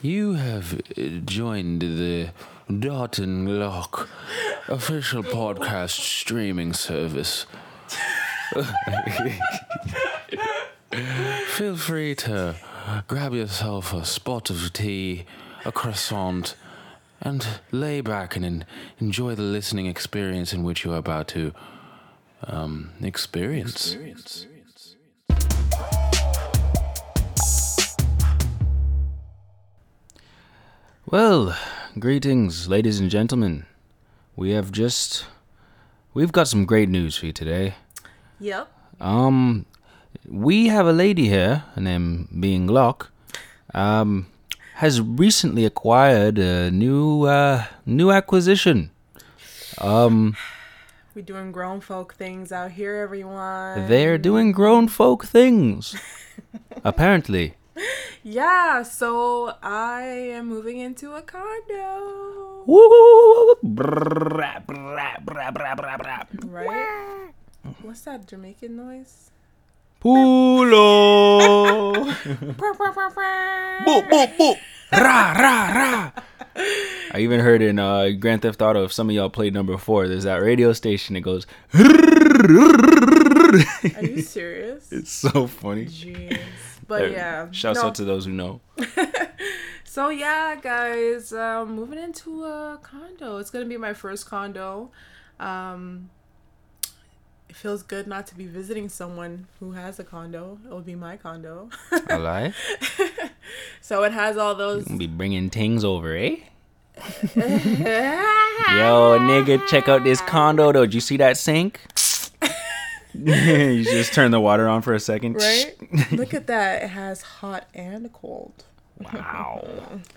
You have uh, joined the and Lock official podcast streaming service. Feel free to grab yourself a spot of tea, a croissant, and lay back and en- enjoy the listening experience in which you are about to um, experience. Well, greetings, ladies and gentlemen. We have just we've got some great news for you today. Yep. Um, we have a lady here, her name being Glock, um, has recently acquired a new uh, new acquisition. Um, We doing grown folk things out here, everyone. they're doing grown folk things. Apparently, Yeah, so I am moving into a condo. Right? What's that Jamaican noise? Pulo. Ra, ra, ra. I even heard in uh, Grand Theft Auto, if some of y'all played number four, there's that radio station that goes. Are you serious? It's so funny. Jeez. But yeah. Shouts no. out to those who know. So yeah, guys, um, moving into a condo. It's gonna be my first condo. Um, it feels good not to be visiting someone who has a condo. It'll be my condo. I lie. so it has all those. Be bringing things over, eh? Yo, nigga, check out this condo though. Did you see that sink? you just turn the water on for a second. Right? Look at that. It has hot and cold. Wow.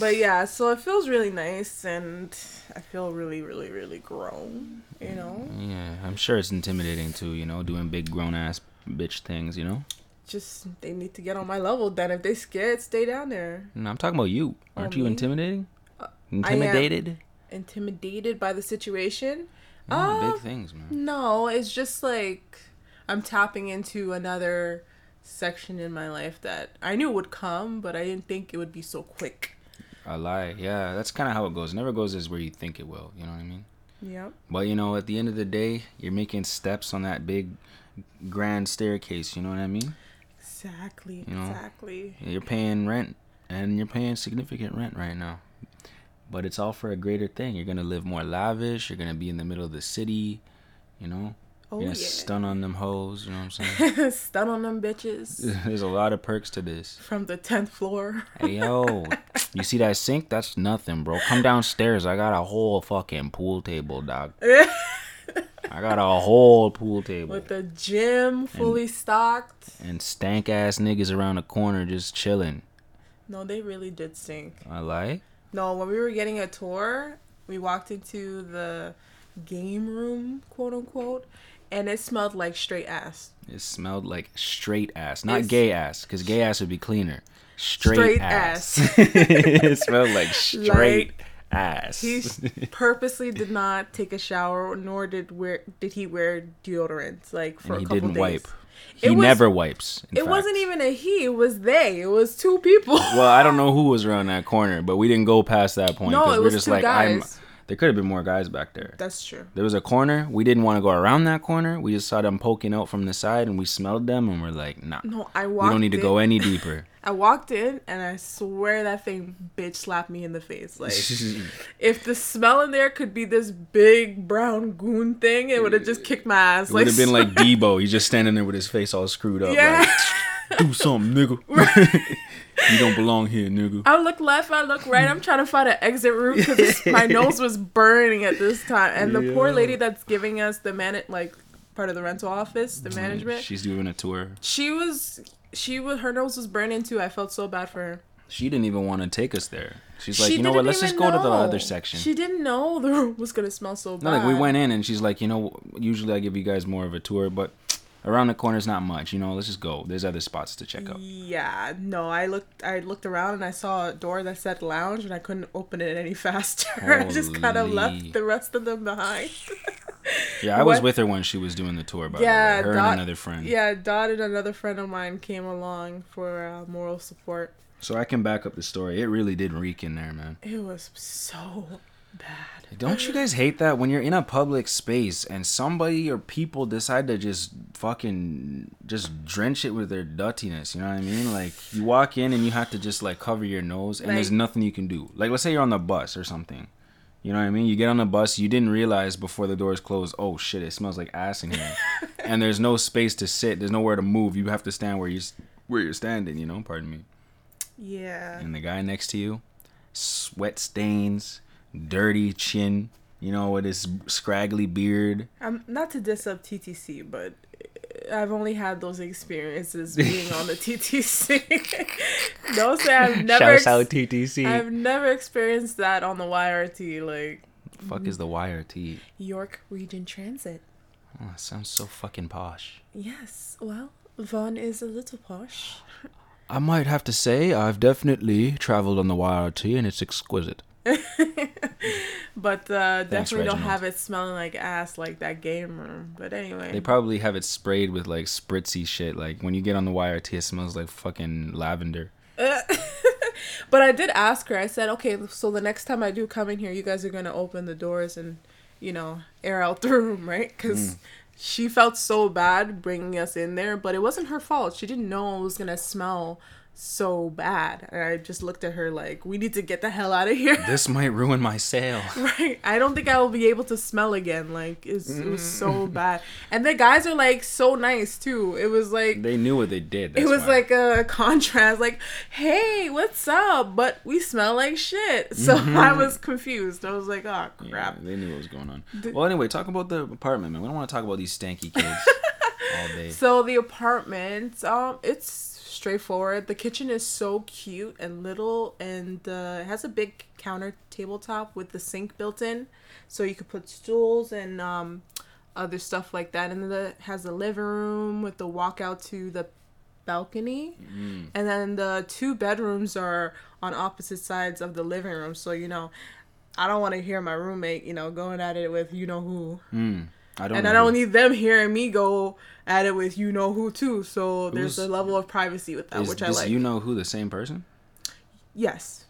But yeah, so it feels really nice and I feel really, really, really grown, you know? Yeah, I'm sure it's intimidating too, you know, doing big grown ass bitch things, you know? Just they need to get on my level then. If they scared, stay down there. No, I'm talking about you. Oh, Aren't Oh, you intimidating? Uh, am. Intimidated? Intimidated by the situation? Uh, big things, man. No, it's just like I'm tapping into another section in my life that I knew would come, but I didn't think it would be so quick. I lie. Yeah, that's kind of how it goes. It never goes as where you think it will. You know what I mean? Yep. But you know, at the end of the day, you're making steps on that big, grand staircase. You know what I mean? Exactly. You know, exactly. You're paying rent, and you're paying significant rent right now. But it's all for a greater thing. You're gonna live more lavish. You're gonna be in the middle of the city. You know, Oh you're yeah. stun on them hoes. You know what I'm saying? Stun on them bitches There's a lot of perks to this. from the tenth floor. Hey yo, you see that sink? That's nothing, bro. Come downstairs. I got a whole fucking pool table, dog. I got a whole pool table. With the gym fully stocked. And stank ass niggas around the corner just chilling. No, they really did stink. I lie. No, when we were getting a tour, we walked into the game room, quote unquote, and it smelled like straight ass. It smelled like straight ass, not It's- gay ass, because gay ass would be cleaner. Straight, Straight ass. it smelled like straight Like, ass. He purposely did not take a shower, nor did wear did he wear deodorant like for and he a couple didn't days. wipe. He was- never wipes. in It fact. wasn't even a he; it was they. It was two people. Well, I don't know who was around that corner, but we didn't go past that point No, it we're was just two like, I'm. guys. There could have been more guys back there. That's true. There was a corner. We didn't want to go around that corner. We just saw them poking out from the side, and we smelled them, and we're like, nah, No, I we don't need to go any deeper. I walked in, and I swear that thing bitch slapped me in the face. Like, if the smell in there could be this big brown goon thing, it would have just kicked my ass. It would have been like Deebo. He's just standing there with his face all screwed up. yeah. Like, Do something, nigga. you don't belong here, nigga. I look left, I look right. I'm trying to find an exit route because my nose was burning at this time. And the poor lady that's giving us the man, like part of the rental office, the mm, management, She's doing a tour. she was, she was, her nose was burning too. I felt so bad for her. She didn't even want to take us there. She's like, she you know what? Let's just go to the other section. She didn't know the room was gonna smell so bad. no, like we went in, and she's like, you know, usually I give you guys more of a tour, but around the corner's not much. You know, let's just go. There's other spots to check out. Yeah, no, I looked I looked around and I saw a door that said lounge and I couldn't open it any faster. I just kind of left the rest of them behind. Yeah, I was with her when she was doing the tour. By Yeah, the way, her Dot- and another friend. yeah, Dot and another friend of mine came along for uh, moral support. So I can back up the story. It really did reek in there, man. It was so bad. Don't you guys hate that when you're in a public space and somebody or people decide to just fucking just drench it with their dirtiness? You know what I mean? Like you walk in and you have to just like cover your nose and there's nothing you can do. Like let's say you're on the bus or something. You know what I mean? You get on the bus, you didn't realize before the doors closed, oh shit, it smells like ass in here. and there's no space to sit, there's nowhere to move. You have to stand where you where you're standing, you know, pardon me. Yeah. And the guy next to you, sweat stains, dirty chin, you know, with his scraggly beard. I'm not to diss up TTC, but I've only had those experiences being on the TTC. Don't say I've never. ex- TTC. I've never experienced that on the YRT, like Fuck is the YRT? York Region Transit. Oh, that sounds so fucking posh. Yes, well, Vaughan is a little posh. I might have to say I've definitely traveled on the YRT and it's exquisite. But uh, Thanks, definitely don't have it smelling like ass like that game room. But anyway. They probably have it sprayed with like spritzy shit. Like when you get on the YRT, it smells like fucking lavender. but I did ask her. I said, okay, so the next time I do come in here, you guys are gonna open the doors and, you know, air out the room, right? Because she felt so bad bringing us in there, but it wasn't her fault. She didn't know it was gonna smell so bad. And I just looked at her like, we need to get the hell out of here. This might ruin my sale. Right. I don't think I will be able to smell again. Like it's, it was so mm. bad. And the guys are like so nice too. It was like They knew what they did. it was why. like a contrast. Like, hey, what's up? But we smell like shit. So I mm-hmm. was confused. I was like, oh Yeah, crap. they knew what was going on. The- well, anyway, talk about the apartment, man. We don't want to talk about these stanky kids all day. So the apartment, um, it's straightforward. The kitchen is so cute and little, and uh, it has a big counter tabletop with the sink built in, so you could put stools and um, other stuff like that. And then it has a living room with the walkout to the balcony, Mm. and then the two bedrooms are on opposite sides of the living room. So you know, I don't want to hear my roommate, you know, going at it with you know who Mm. I don't and know. I don't need them hearing me go at it with you know who too. So there's Who's- a level of privacy with that, Is which I like. you know who the same person? yes,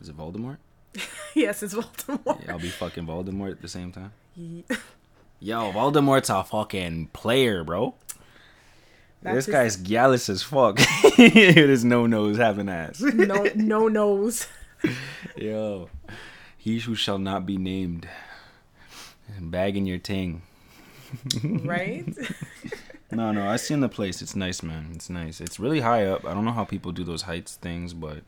Is it Voldemort? yes, it's Voldemort. Yeah, I'll be fucking Voldemort at the same time. Yo, Voldemort's a fucking player, bro. That's this guy's gallus as fuck. There's no nose having ass. no no nose. Yo, he who shall not be named. Bagging your ting. right? No, no, I seen the place. It's nice, man. It's nice. It's really high up. I don't know how people do those heights things, but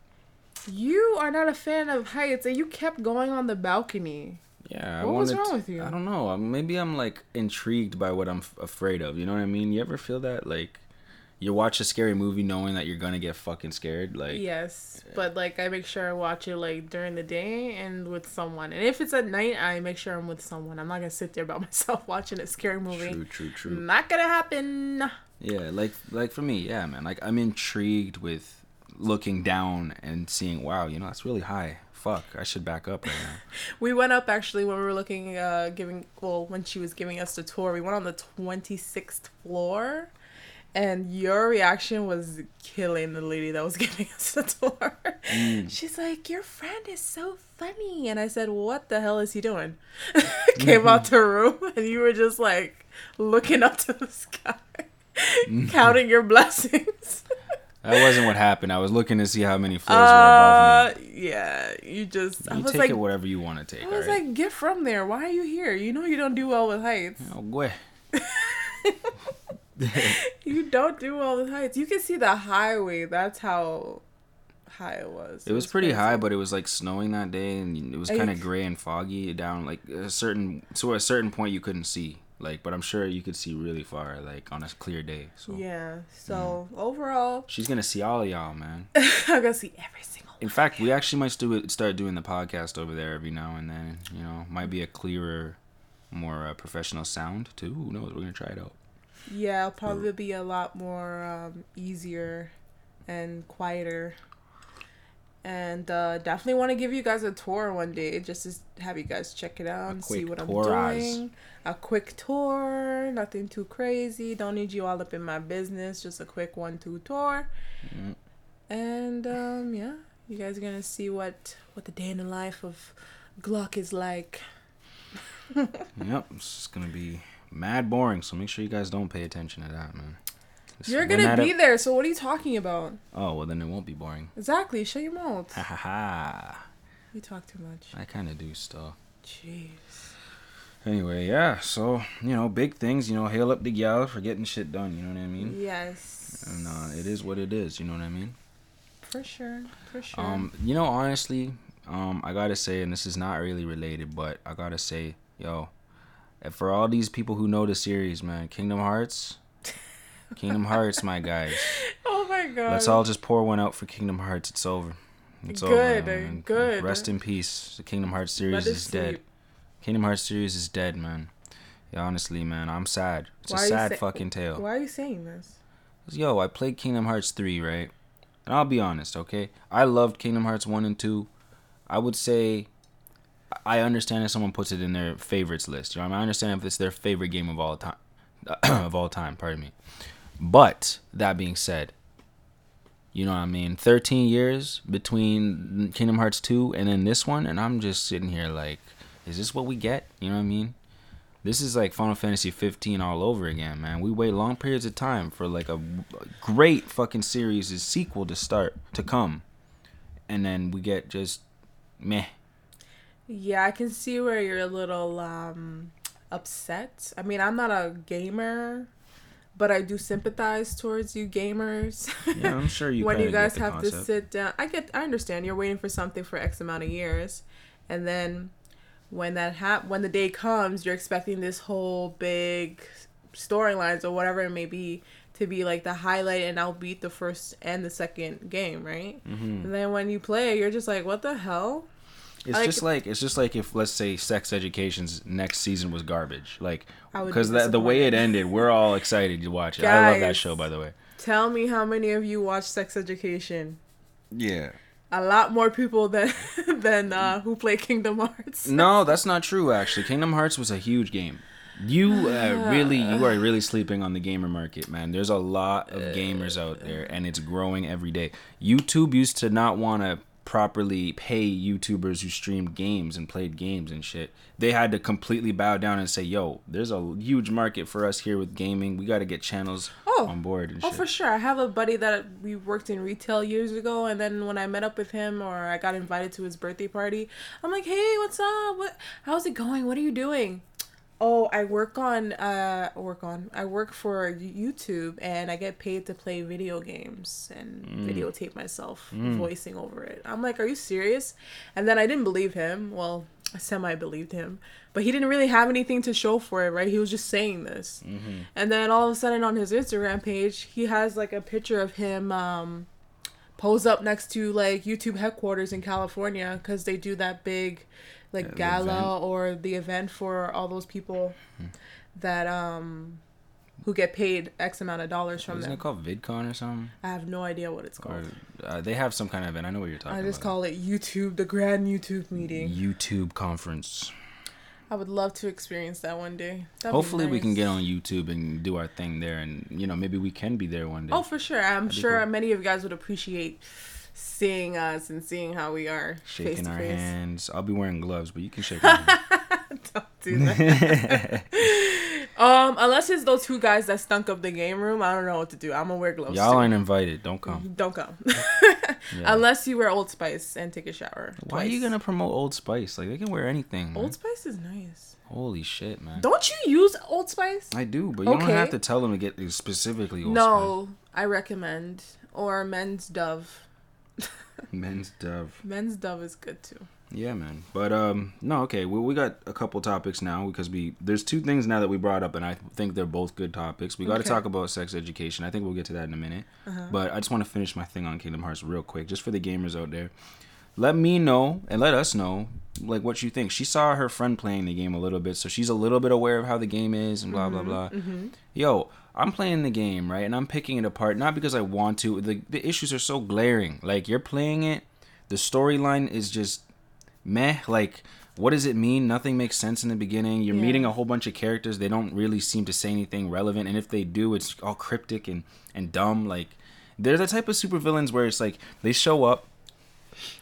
you are not a fan of heights, and you kept going on the balcony. yeah. I What was wrong with you? I don't know. Maybe I'm like intrigued by what I'm f- afraid of. You know what I mean? You ever feel that? Like, you watch a scary movie knowing that you're gonna get fucking scared. Like, Yes, but like I make sure I watch it like during the day and with someone. And if it's at night, I make sure I'm with someone. I'm not gonna sit there by myself watching a scary movie. true, true, true. Not gonna happen. Yeah, like like for me, yeah, man. Like I'm intrigued with looking down and seeing, wow, you know, that's really high. Fuck, I should back up right now. We went up actually when we were looking, uh, giving well when she was giving us the tour. We went on the twenty sixth floor, and your reaction was killing the lady that was giving us the tour. Mm. She's like, "Your friend is so funny," and I said, "What the hell is he doing?" Mm-hmm. Came out the room, and you were just like looking up to the sky, mm-hmm. counting your blessings. That wasn't what happened. I was looking to see how many floors were above Uh, yeah, you just. me. I You was take like, it whatever you want to take. I was alright? like, get from there. Why are you here? You know you don't do well with heights. oh, boy. You don't do all the heights. You can see the highway. That's how high it was. It was pretty crazy. high, but it was like snowing that day, and it was kind of gray and foggy down. Like a certain, so at a certain point you couldn't see. Like, but I'm sure you could see really far, like on a clear day. So Yeah. So overall, she's gonna see all of y'all, man. I'm gonna see every single. In fact, we actually might do it, start doing the podcast over there every now and then. You know, might be a clearer, more uh, professional sound too. Who knows? We're gonna try it out. Yeah, it'll probably be a lot more um, easier and quieter. And uh, definitely want to give you guys a tour one day, just to have you guys check it out and see what I'm doing. A quick tour, nothing too crazy. Don't need you all up in my business. Just a quick one-two tour. Mm. And um, yeah, you guys are gonna see what what the day in the life of Glock is like. Yep, it's just gonna be mad boring. So make sure you guys don't pay attention to that, man. Just You're gonna be there, so what are you talking about? Oh well, then it won't be boring. Exactly. Shut your mouth. Ha ha ha. You talk too much. I kind of do still. Jeez. Anyway, yeah. So you know, big things. You know, hail up the gal for getting shit done. You know what I mean? Yes. And uh, it is what it is. You know what I mean? For sure. For sure. Um, you know, honestly, um, I gotta say, and this is not really related, but I gotta say, yo, and for all these people who know the series, man, Kingdom Hearts, Kingdom Hearts, my guys. oh my god. Let's all just pour one out for Kingdom Hearts. It's over. It's Good, over. man. Uh, good. Rest in peace. The Kingdom Hearts series is dead. Kingdom Hearts series is dead, man. Yeah, honestly, man, I'm sad. It's Why a sad sa- fucking tale. Why are you saying this? Yo, I played Kingdom Hearts 3, right? And I'll be honest, okay? I loved Kingdom Hearts 1 and 2. I would say I understand if someone puts it in their favorites list. You know, I, mean? I understand if it's their favorite game of all time of all time, pardon me. But that being said, you know what I mean? 13 years between Kingdom Hearts 2 and then this one and I'm just sitting here like is this what we get? You know what I mean? This is like Final Fantasy 15 all over again, man. We wait long periods of time for like a great fucking series' sequel to start to come, and then we get just meh. Yeah, I can see where you're a little um upset. I mean, I'm not a gamer, but I do sympathize towards you gamers. Yeah, I'm sure you. when you guys have to sit down. I get I understand you're waiting for something for X amount of years and then when that hap- when the day comes, you're expecting this whole big storylines or whatever it may be to be like the highlight and outbeat the first and the second game, right? Mhm. And then when you play, you're just like, what the hell? It's like- just like it's just like if let's say Sex Education's next season was garbage, like I would be because the the way it ended, we're all excited to watch it. I love that show, by the way. Tell me how many of you watch Sex Education? Yeah. A lot more people than than uh, who play Kingdom Hearts. No, that's not true. Actually, Kingdom Hearts was a huge game. You uh, really, you are really sleeping on the gamer market, man. There's a lot of gamers out there, and it's growing every day. YouTube used to not want to properly pay YouTubers who streamed games and played games and shit. They had to completely bow down and say, "Yo, there's a huge market for us here with gaming. We got to get channels Oh. on board and Oh, shit." for sure. I have a buddy that we worked in retail years ago, and then when I met up with him or I got invited to his birthday party, I'm like, "Hey, what's up? What? How's it going? What are you doing?" Oh, I work on uh work on. I work for YouTube, and I get paid to play video games and videotape myself voicing over it. I'm like, "Are you serious?" And then I didn't believe him. Well, I semi believed him, but he didn't really have anything to show for it, right? He was just saying this. And then all of a sudden on his Instagram page, he has like a picture of him um pose up next to like YouTube headquarters in California cuz they do that big like the gala event. or the event for all those people Hmm. that um who get paid X amount of dollars from Isn't them. it called VidCon or something? I have no idea what it's Or called. uh, they have some kind of event. I know what you're talking about. I just about. call it YouTube, the grand YouTube meeting. YouTube conference. I would love to experience that one day. That'd Hopefully, we can get on YouTube and do our thing there, and you know maybe we can be there one day. Oh, for sure. I'm That'd sure cool. many of you guys would appreciate seeing us and seeing how we are Shaking our face. hands. I'll be wearing gloves, but you can shake. Don't do that. um, unless it's those two guys that stunk up the game room, I don't know what to do. I'm gonna wear gloves. Y'all too. aren't invited. Don't come. Don't come. Yeah. Unless you wear Old Spice and take a shower. Why are you gonna promote Old Spice? Like they can wear anything. man. Old Spice is nice. Holy shit, man. Don't you use Old Spice? I do, but you don't have to tell them to get specifically Old Spice. no, I recommend. Or Men's Dove. Men's Dove. Men's Dove is good too. Yeah, man. But um, no, okay. Well, we got a couple topics now because we there's two things now that we brought up, and I think they're both good topics. We got to Okay. talk about sex education. I think we'll get to that in a minute. Uh-huh. But I just want to finish my thing on Kingdom Hearts real quick, just for the gamers out there. Let me know and let us know like what you think. She saw her friend playing the game a little bit, so she's a little bit aware of how the game is and blah blah blah. Yo, I'm playing the game right, and I'm picking it apart not because I want to. The the issues are so glaring. Like you're playing it, the storyline is just meh. Like what does it mean? Nothing makes sense in the beginning. You're Yeah. meeting a whole bunch of characters. They don't really seem to say anything relevant, and if they do, it's all cryptic and and dumb. Like They're the type of supervillains where it's like they show up,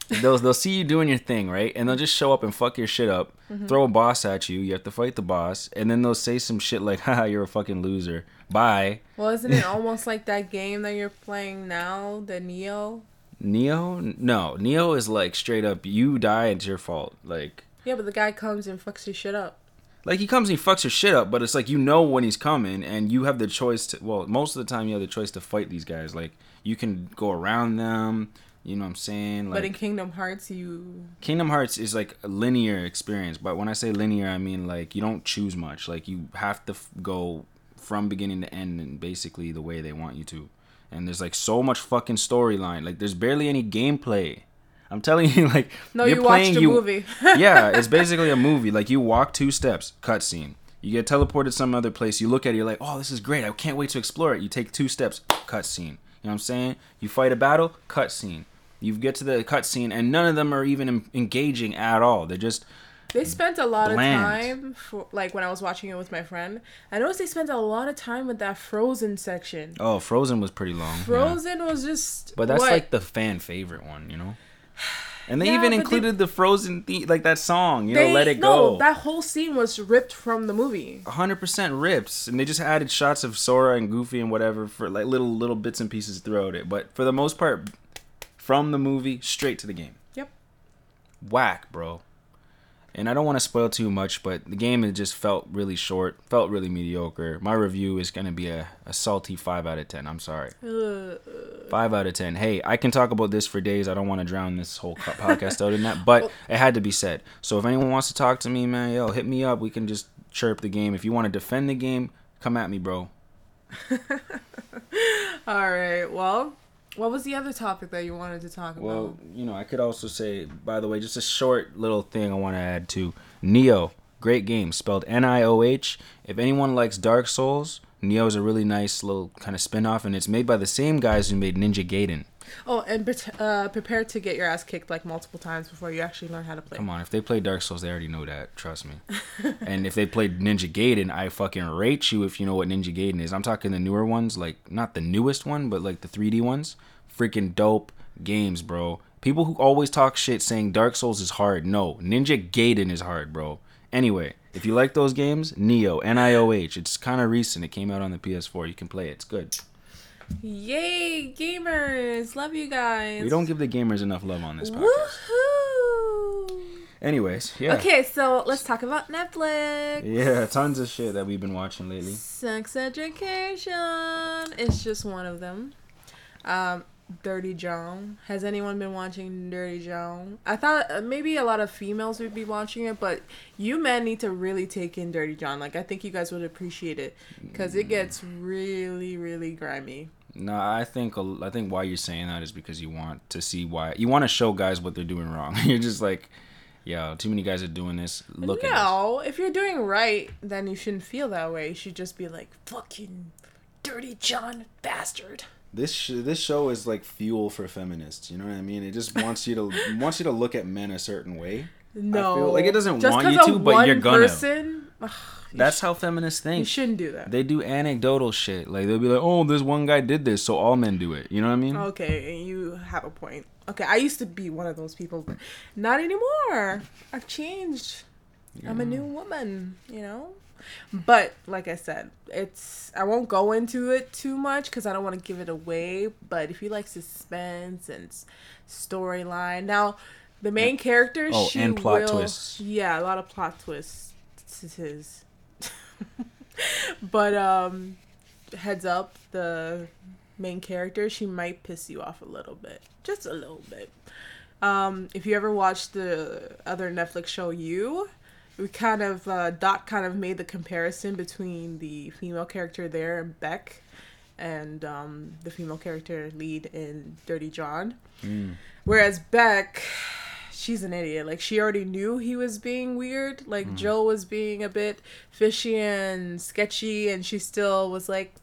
they'll they'll see you doing your thing, right? And they'll just show up and fuck your shit up, Mm-hmm. throw a boss at you. You have to fight the boss, and then they'll say some shit like, "Haha, you're a fucking loser. Bye." Well, isn't it almost like that game that you're playing now, the Nioh? Nioh? No, Nioh is like straight up. You die, it's your fault. Like. Yeah, but the guy comes and fucks your shit up. Like he comes and he fucks your shit up, but it's like you know when he's coming, and you have the choice to. Well, most of the time you have the choice to fight these guys. Like you can go around them. You know what I'm saying? but in Kingdom Hearts, you Kingdom Hearts is like a linear experience, but when I say linear, I mean like you don't choose much. Like you have to f- go from beginning to end, and basically the way they want you to. And there's like so much fucking storyline. Like there's barely any gameplay. I'm telling you, like no, you're you watched a you- movie. yeah, it's basically a movie. Like you walk two steps, cutscene. You get teleported some other place. You look at it, you're like, oh, this is great. I can't wait to explore it. You take two steps, cutscene. You know what I'm saying? You fight a battle, cutscene. You get to the cutscene, and none of them are even engaging at all. They're just They spent a lot Bland. of time for like when I was watching it with my friend. I noticed they spent a lot of time with that Frozen section. oh, Frozen was pretty long. yeah. Frozen was just But that's what? like the fan favorite one, you know. And they Yeah, even but they- included the Frozen theme, like that song, you know, "Let It no, Go." that whole scene was ripped from the movie. 100% rips and they just added shots of Sora and Goofy and whatever for like little little bits and pieces throughout it but for the most part from the movie straight to the game. Yep. whack bro. And I don't want to spoil too much but the game it just felt really short felt really mediocre. My review is going to be a, a salty 5 out of 10 I'm sorry. Ugh. 5 out of 10 hey I can talk about this for days I don't want to drown this whole podcast out in that but it had to be said. So if anyone wants to talk to me man yo hit me up we can just chirp the game. If you want to defend the game come at me bro. All right. Well, what was the other topic that you wanted to talk about? Well, you know, I could also say, by the way, just a short little thing I want to add to Nioh. Great game, spelled N I O H. If anyone likes Dark Souls, Nioh is a really nice little kind of spin off, and it's made by the same guys who made Ninja Gaiden. Oh, and uh, prepare to get your ass kicked like multiple times before you actually learn how to play. Come on, if they play Dark Souls, they already know that. Trust me. and if they played Ninja Gaiden, I fucking rate you if you know what Ninja Gaiden is. I'm talking the newer ones, like not the newest one, but like the 3D ones. Freaking dope games, bro. People who always talk shit saying Dark Souls is hard. No, Ninja Gaiden is hard, bro. Anyway, if you like those games, Nioh, N I O H. It's kind of recent. It came out on the PS4. You can play it. It's good. Yay, gamers! Love you guys. We don't give the gamers enough love on this podcast. Woohoo! Anyways, yeah. Okay, so let's talk about Netflix. Yeah, tons of shit that we've been watching lately. Sex education It's just one of them. Um, Dirty John. Has anyone been watching Dirty John? I thought uh, maybe a lot of females would be watching it, but you men need to really take in Dirty John. Like I think you guys would appreciate it because it gets really, really grimy. No, I think I think why you're saying that is because you want to see why you want to show guys what they're doing wrong. you're just like, yeah, too many guys are doing this. Look at this. no, if you're doing right, then you shouldn't feel that way. You should just be like, fucking Dirty John bastard. This sh- this show is like fuel for feminists. You know what I mean? It just wants you to wants you to look at men a certain way. No, feel like it doesn't Just want 'cause you to, but you're gonna. Person, ugh, That's sh- how feminists think. you shouldn't do that. They do anecdotal shit. Like they'll be like, "Oh, this one guy did this, so all men do it." You know what I mean? Okay, you have a point. Okay, I used to be one of those people, but not anymore. I've changed. I'm a new woman, you know? But like I said, it's I won't go into it too much cuz I don't want to give it away, but if you like suspense and storyline. Now, the main character Oh, she and plot will- twists. Yeah, a lot of plot twists. But um heads up, the main character, she might piss you off a little bit. Just a little bit. Um, if you ever watched the other Netflix show You, we kind of uh, Dot kind of made the comparison between the female character there, Beck, and um, the female character lead in Dirty John. Whereas Beck, she's an idiot. Like she already knew he was being weird. Like mm-hmm. Joe was being a bit fishy and sketchy, and she still was like,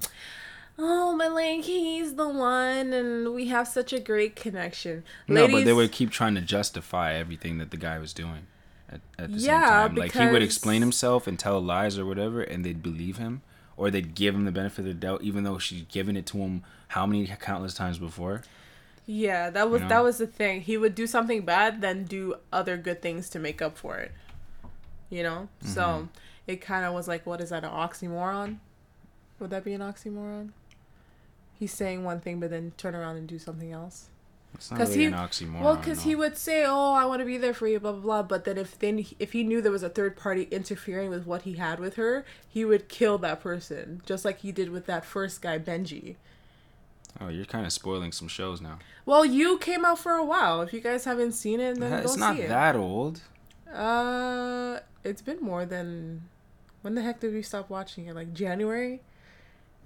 "Oh, but like he's the one, and we have such a great connection." No, but they would keep trying to justify everything that the guy was doing at, at the Yeah, same time. Like he would explain himself and tell lies or whatever, and they'd believe him, or they'd give him the benefit of the doubt, even though she's given it to him how many countless times before. Yeah, that was You know? that was the thing. He would do something bad, then do other good things to make up for it. You know, Mm-hmm. so it kind of was like, what is that? An oxymoron? Would that be an oxymoron? He's saying one thing, but then turn around and do something else. It's not really he- an oxymoron. well, because he would say, "Oh, I want to be there for you," blah blah blah. But then if then if he knew there was a third party interfering with what he had with her, he would kill that person, just like he did with that first guy, Benji. Oh, you're kind of spoiling some shows now. Well, you came out for a while. If you guys haven't seen it, then it's go not see it. that old. Uh, it's been more than. When the heck did we stop watching it? Like January?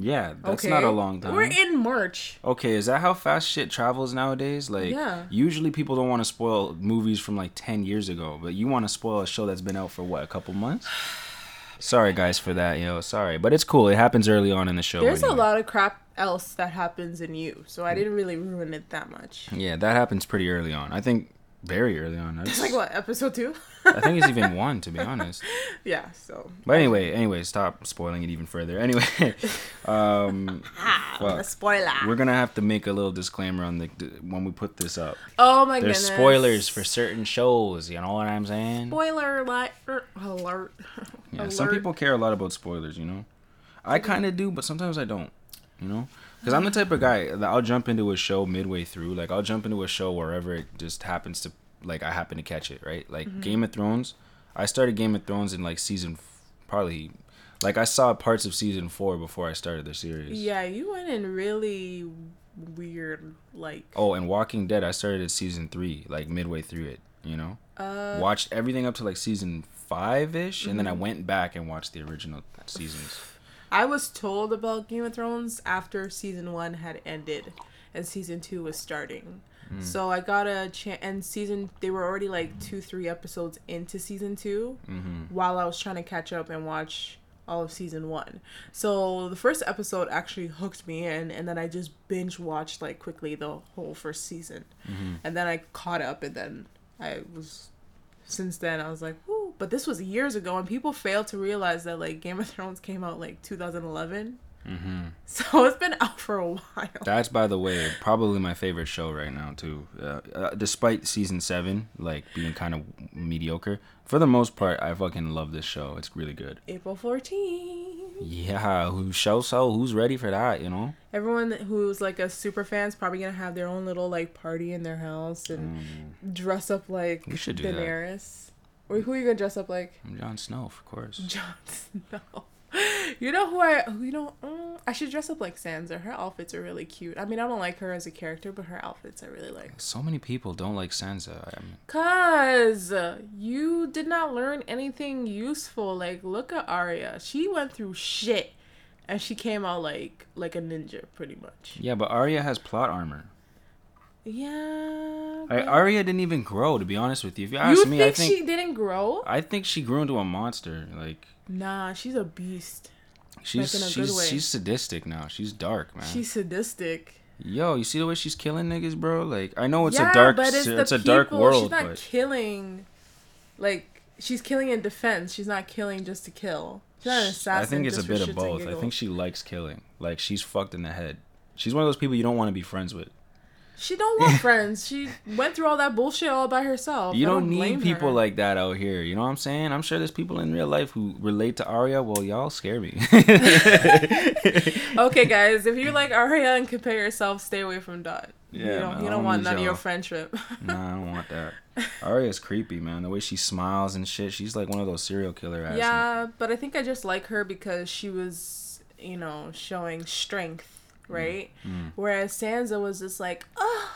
Yeah, that's okay. not a long time. We're in March. Okay, is that how fast shit travels nowadays? Like, Yeah. usually people don't want to spoil movies from like 10 years ago, but you want to spoil a show that's been out for what, a couple months? Sorry, guys, for that, yo. Sorry. But it's cool. It happens early on in the show. There's a lot of crap else that happens in you, so I didn't really ruin it that much. Yeah, that happens pretty early on. I think very early on. That's, like what episode two? I think it's even one, to be honest. yeah. So. But anyway, anyway, stop spoiling it even further. Anyway, um, Ah, Fuck. spoiler. we're gonna have to make a little disclaimer on the when we put this up. oh my god. There's goodness. spoilers for certain shows. You know what I'm saying? Spoiler alert! Alert! Yeah, some people care a lot about spoilers, you know. I kind of do, but sometimes I don't. You know, because I'm the type of guy that I'll jump into a show midway through. Like I'll jump into a show wherever it just happens to, like I happen to catch it. Right, like Mm-hmm. Game of Thrones. I started Game of Thrones in like season, f- probably, like I saw parts of season four before I started the series. Yeah, you went in really weird, like. Oh, and Walking Dead, I started at season three, like midway through it. You know, Uh, watched everything up to like season five ish, and then Mm-hmm. I went back and watched the original seasons. I was told about Game of Thrones after season one had ended and season two was starting. Mm. So I got a chance, and season they were already like two, three episodes into season 2 Mm-hmm. while I was trying to catch up and watch all of season one. So the first episode actually hooked me in, and then I just binge watched like quickly the whole first season, Mm-hmm. and then I caught up, and then I was. Since then, I was like, "Whoo!" But this was years ago, and people fail to realize that like Game of Thrones came out like 2011, Mm-hmm. so it's been out for a while. That's by the way probably my favorite show right now too. Uh, uh, despite season seven like being kind of mediocre, for the most part I fucking love this show. It's really good. April 14. Yeah, who show so who's ready for that? You know. Everyone who's like a super fan is probably gonna have their own little like party in their house and dress up like We should do that. Daenerys. Or who are you gonna dress up like? I'm Jon Snow, of course. Jon Snow. You know who I who you know mm, I should dress up like Sansa. Her outfits are really cute. I mean I don't like her as a character, but her outfits I really like. So many people don't like Sansa. I mean, Cause you did not learn anything useful. Like look at Arya. She went through shit and she came out like like a ninja pretty much. yeah, but Arya has plot armor. Yeah. I, but- Arya didn't even grow, to be honest with you. If you you ask think, me, I think she didn't grow? I think she grew into a monster. Like Nah, she's a beast. she's a she's she's sadistic now. She's dark, man. She's sadistic. Yo, you see the way she's killing niggas, bro? Like I know it's yeah, a dark but it's, it's, a dark world, She's not but killing. Like she's killing in defense. She's not killing just to kill. She's not an assassin. I think it's a bit of both. I think she likes killing. Like she's fucked in the head. She's one of those people you don't want to be friends with. She don't want friends. She went through all that bullshit all by herself. You don't, blame need people her. like that out here. You know what I'm saying? I'm sure there's people in real life who relate to Arya. Well, y'all scare me. Okay, guys, if you like Arya and compare yourself, stay away from Dot. you Yeah, don't, man, you don't don't want none of your friendship. nah, I don't want that. Arya's creepy, man. The way she smiles and shit. She's like one of those serial killer ass. Yeah, but I think I just like her because she was, you know, showing strength, right? Mm. Whereas Sansa was just like, oh,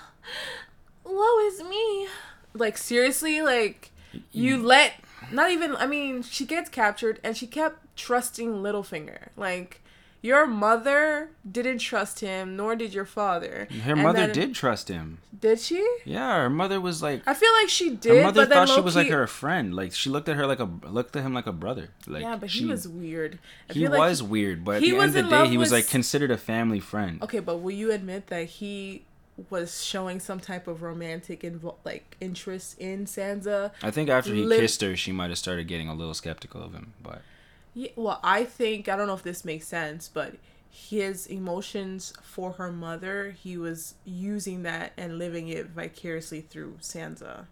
woe is me. Like, seriously, like, you let, not even, I mean, she gets captured and she kept trusting Littlefinger. Like, your mother didn't trust him, nor did your father. Her And mother did trust him. Did she? Yeah, her mother was like I feel like she did. her mother but then thought she was like her friend. Like she looked at her like a looked at him like a brother. Like yeah, but she, he was weird. I he feel like was weird, but at the end of the day, he was with like considered a family friend. Okay, but will you admit that he was showing some type of romantic invo- like interest in Sansa? I think after he kissed her, she might have started getting a little skeptical of him. But Yeah, well, I think I don't know if this makes sense, but his emotions for her mother, he was using that and living it vicariously through Sansa.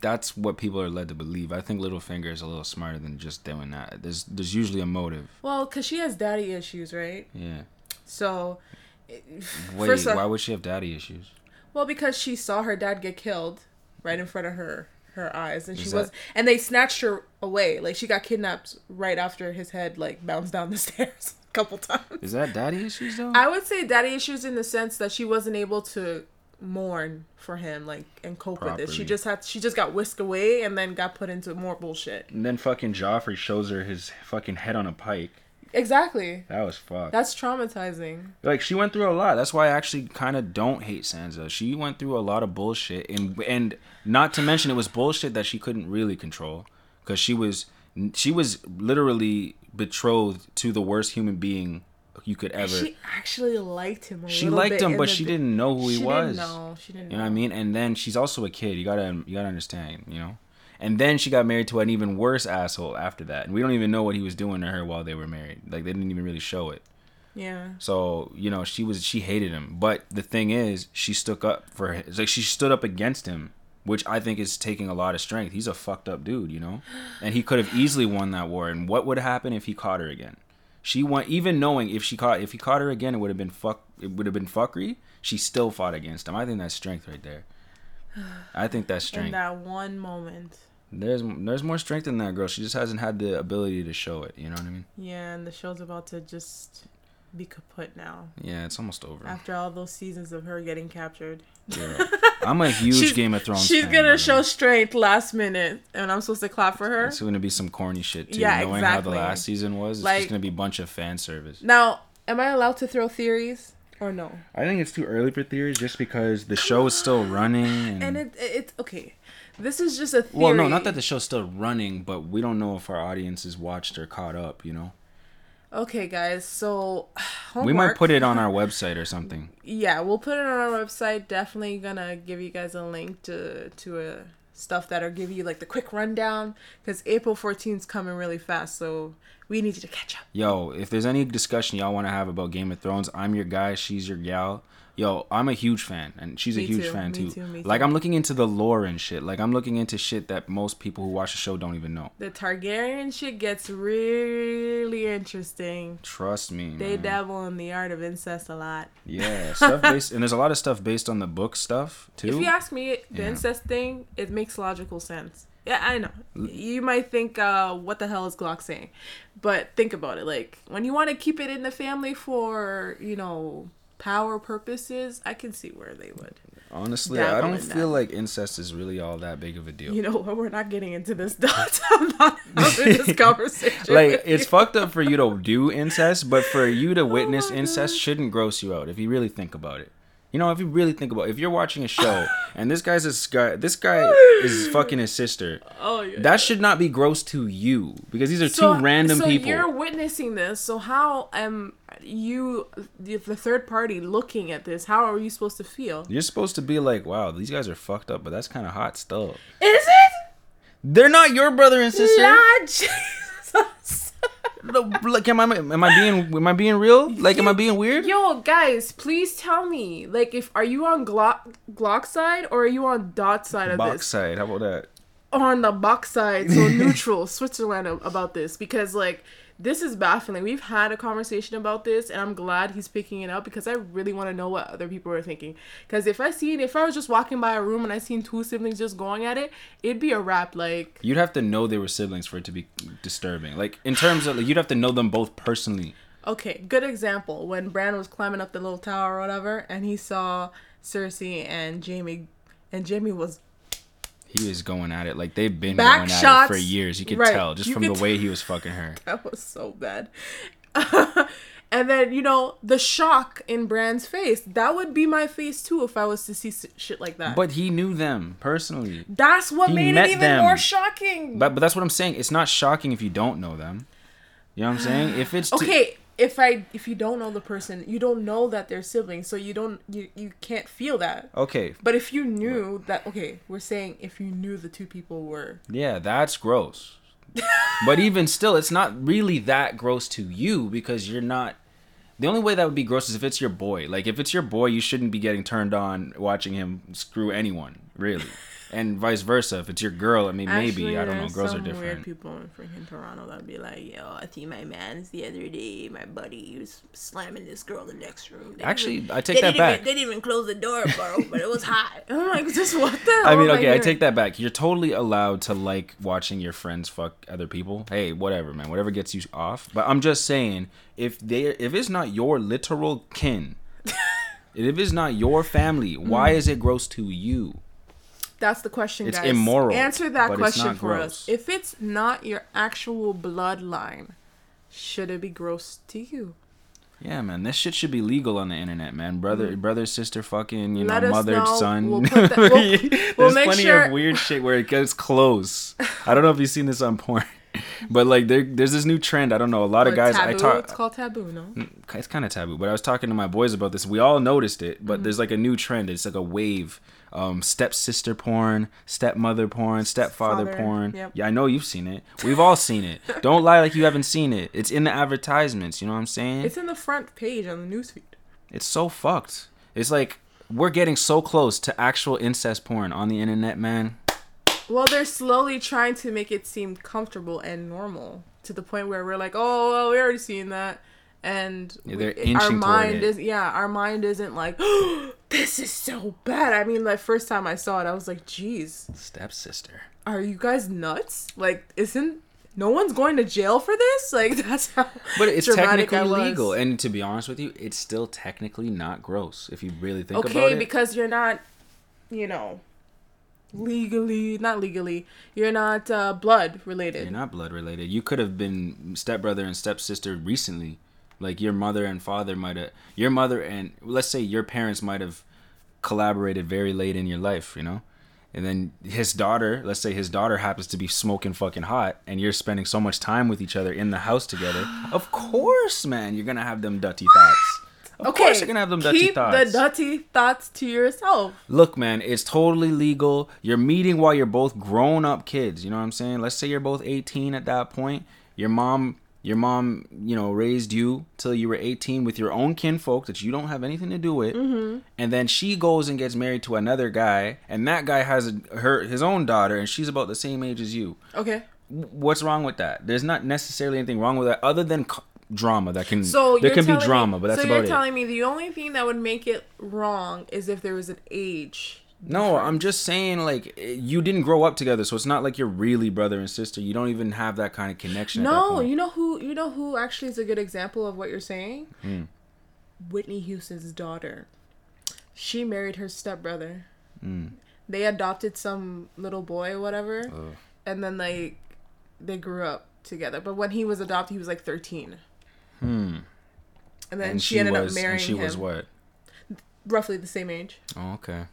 That's what people are led to believe. I think Littlefinger is a little smarter than just doing that. There's there's usually a motive. Well, cause she has daddy issues, right? Yeah. So, Wait, why would she have daddy issues? well, because she saw her dad get killed right in front of her her eyes, and she was, and they snatched her away. Like she got kidnapped right after his head like bounced down the stairs a couple times. Is that daddy issues though? I would say daddy issues in the sense that she wasn't able to mourn for him like and cope with it. She just had she just got whisked away and then got put into more bullshit. and then fucking Joffrey shows her his fucking head on a pike. Exactly. That was fucked. That's traumatizing. like she went through a lot. That's why I actually kind of don't hate Sansa. She went through a lot of bullshit, and and not to mention it was bullshit that she couldn't really control, because she was she was literally betrothed to the worst human being you could ever. She actually liked him. A She liked him, but she bi- didn't know who he she was. Didn't know. She didn't. You know what I mean? And then she's also a kid. You gotta you gotta understand. You know. And then she got married to an even worse asshole after that, and we don't even know what he was doing to her while they were married. Like they didn't even really show it. Yeah. So you know she was she hated him, but the thing is she stuck up for it's like she stood up against him, which I think is taking a lot of strength. He's a fucked up dude, you know, and he could have easily won that war. And what would happen if he caught her again? She went even knowing if she caught if he caught her again, it would have been fuck it would have been fuckery. She still fought against him. I think that's strength right there. I think that's In strength. that one moment. There's there's more strength in that girl. She just hasn't had the ability to show it. You know what I mean? Yeah, and the show's about to just be kaput now. Yeah, it's almost over. After all those seasons of her getting captured. Yeah. I'm a huge She's- Game of Thrones. She's fan, gonna the show strength last minute, and I'm supposed to clap for her. It's gonna be some corny shit too. Yeah, Knowing how the last season was, it's Like- just gonna be a bunch of fan service. Now, am I allowed to throw theories or no? I think it's too early for theories, just because the show is still running. And, And it, it it's okay. This is just a theory. well, no, not that the show's still running, but we don't know if our audience is watched or caught up. You know, Okay, guys. So we might put it on our website or something. Yeah, we'll put it on our website. Definitely gonna give you guys a link to to uh, stuff that'll give you like the quick rundown because April 14th is coming really fast. So we need you to catch up. Yo, if there's any discussion y'all want to have about Game of Thrones, I'm your guy. She's your gal. Yo, I'm a huge fan, and she's a huge too, fan me too. too, me Like. I'm looking into the lore and shit. Like I'm looking into shit that most people who watch the show don't even know. The Targaryen shit gets really interesting. Trust me. They man. dabble in the art of incest a lot. Yeah, stuff based, and there's a lot of stuff based on the book stuff too. If you ask me, the Yeah. incest thing, it makes logical sense. Yeah, I know. You might think, uh, what the hell is Glock saying? But think about it. Like, when you want to keep it in the family for, you know, power purposes, I can see where they would. Honestly, I don't feel that. like incest is really all that big of a deal. You know what? We're not getting into this. I'm not having this conversation. like it's you. fucked up for you to do incest, but for you to oh witness Oh incest God. shouldn't gross you out if you really think about it. You know, if you really think about it, if you're watching a show and this guy's this guy this guy is fucking his sister, Oh, yeah. that should not be gross to you because these are so, two random so people. you're witnessing this. So how am you, the the third party, looking at this? How are you supposed to feel? You're supposed to be like, wow, these guys are fucked up, but that's kind of hot stuff Is it? They're not your brother and sister. Lord Jesus. Like, am I am I being am I being real? Like, am I being weird? Yo, guys, please tell me. Like, if are you on Glock Glock side or are you on Dot side of Box this? side. How about that? On the box side, so neutral, Switzerland about this because like this is baffling. We've had a conversation about this, and I'm glad he's picking it up because I really want to know what other people are thinking. Because if I seen, if I was just walking by a room and I seen two siblings just going at it, it'd be a wrap. Like, You'd have to know they were siblings for it to be disturbing. Like in terms of like, you'd have to know them both personally. Okay, good example. When Bran was climbing up the little tower or whatever, and he saw Cersei and Jaime, and Jaime was He was going at it like they've been Back going at it for years. You could Right. tell just You from the way he was fucking her. that was so bad. and then you know the shock in Bran's face. That would be my face too if I was to see shit like that. But he knew them personally. that's what he made it even them. more shocking. But but that's what I'm saying. It's not shocking if you don't know them. You know what I'm saying? If it's okay, if I if you don't know the person, you don't know that they're siblings, so you don't you you can't feel that. okay, But if you knew that, okay, we're saying if you knew the two people were yeah, that's gross. but even still, it's not really that gross to you because you're not The only way that would be gross is if it's your boy. Like if it's your boy, you shouldn't be getting turned on watching him screw anyone, really. And vice versa. If it's your girl, I mean, maybe I don't know. Girls are some Weird different. people in freaking Toronto that'd be like, "Yo, I see my man's the other day. My buddy was slamming this girl in the next room. They Actually, even- I take that back. Even, they didn't even close the door, bro. but it was hot. I'm like, just what the? I mean, okay, I hearing? take that back. You're totally allowed to like watching your friends fuck other people. Hey, whatever, man. Whatever gets you off. But I'm just saying, if they, if it's not your literal kin, if it's not your family, Mm. why is it gross to you? That's the question, It's guys. immoral, Answer that question for gross. us. If it's not your actual bloodline, should it be gross to you? Yeah, man, this shit should be legal on the internet, man. Brother, brother, sister, fucking, you Mm. Let know, mother, know. son. We'll that- we'll- There's we'll plenty sure- of weird shit where it gets close. I don't know if you've seen this on porn, but like there, there's this new trend. I don't know. A lot of guys taboo. I talk. It's called taboo, no? it's kind of taboo but i was talking to my boys about this we all noticed it Mm-hmm. but there's like a new trend it's like a wave um stepsister porn stepmother porn stepfather Father, porn. yep. yeah i know you've seen it. We've all seen it. Don't lie like you haven't seen it. It's in the advertisements you know what i'm saying? It's in the front page on the newsfeed. it's so fucked. It's like we're getting so close to actual incest porn on the internet man. Well, they're slowly trying to make it seem comfortable and normal to the point where we're like, oh, well, we already seen that, and Yeah, we- our mind is yeah, our mind isn't like, this is so bad. I mean, like first time I saw it, I was like, geez, stepsister are you guys nuts? Like, isn't no one's going to jail for this? Like, that's how. but it's technically legal and to be honest with you it's still technically not gross if you really think about it okay because you're not you know legally not legally you're not uh, blood related You're not blood related. You could have been stepbrother and stepsister recently. Like your mother and father might have your mother and let's say your parents might have collaborated very late in your life, you know? And then his daughter, let's say his daughter happens to be smoking fucking hot and you're spending so much time with each other in the house together. Of course, man, you're gonna have them dirty thoughts. Of okay course you're gonna have them dirty keep thoughts. the dirty thoughts to yourself Look, man, it's totally legal. You're meeting while you're both grown up kids. You know what I'm saying? Let's say you're both 18 at that point. Your mom, your mom, you know, raised you till you were 18 with your own kinfolk that you don't have anything to do with. Mm-hmm. And then she goes and gets married to another guy, and that guy has a, her his own daughter, and she's about the same age as you. okay What's wrong with that? There's not necessarily anything wrong with that, other than c- drama that can. so there can be drama, me, but that's so about you're telling me the only thing that would make it wrong is if there was an age No, I'm just saying like eh, you didn't grow up together, so it's not like you're really brother and sister. You don't even have that kind of connection. no you know who you know who actually is a good example of what you're saying Hmm. whitney houston's daughter she married her stepbrother Hmm. they adopted some little boy or whatever Ugh. and then like they grew up together but when he was adopted he was like 13 Hmm. and then And she, she, ended was, up marrying and she him was what? roughly the same age Oh, okay.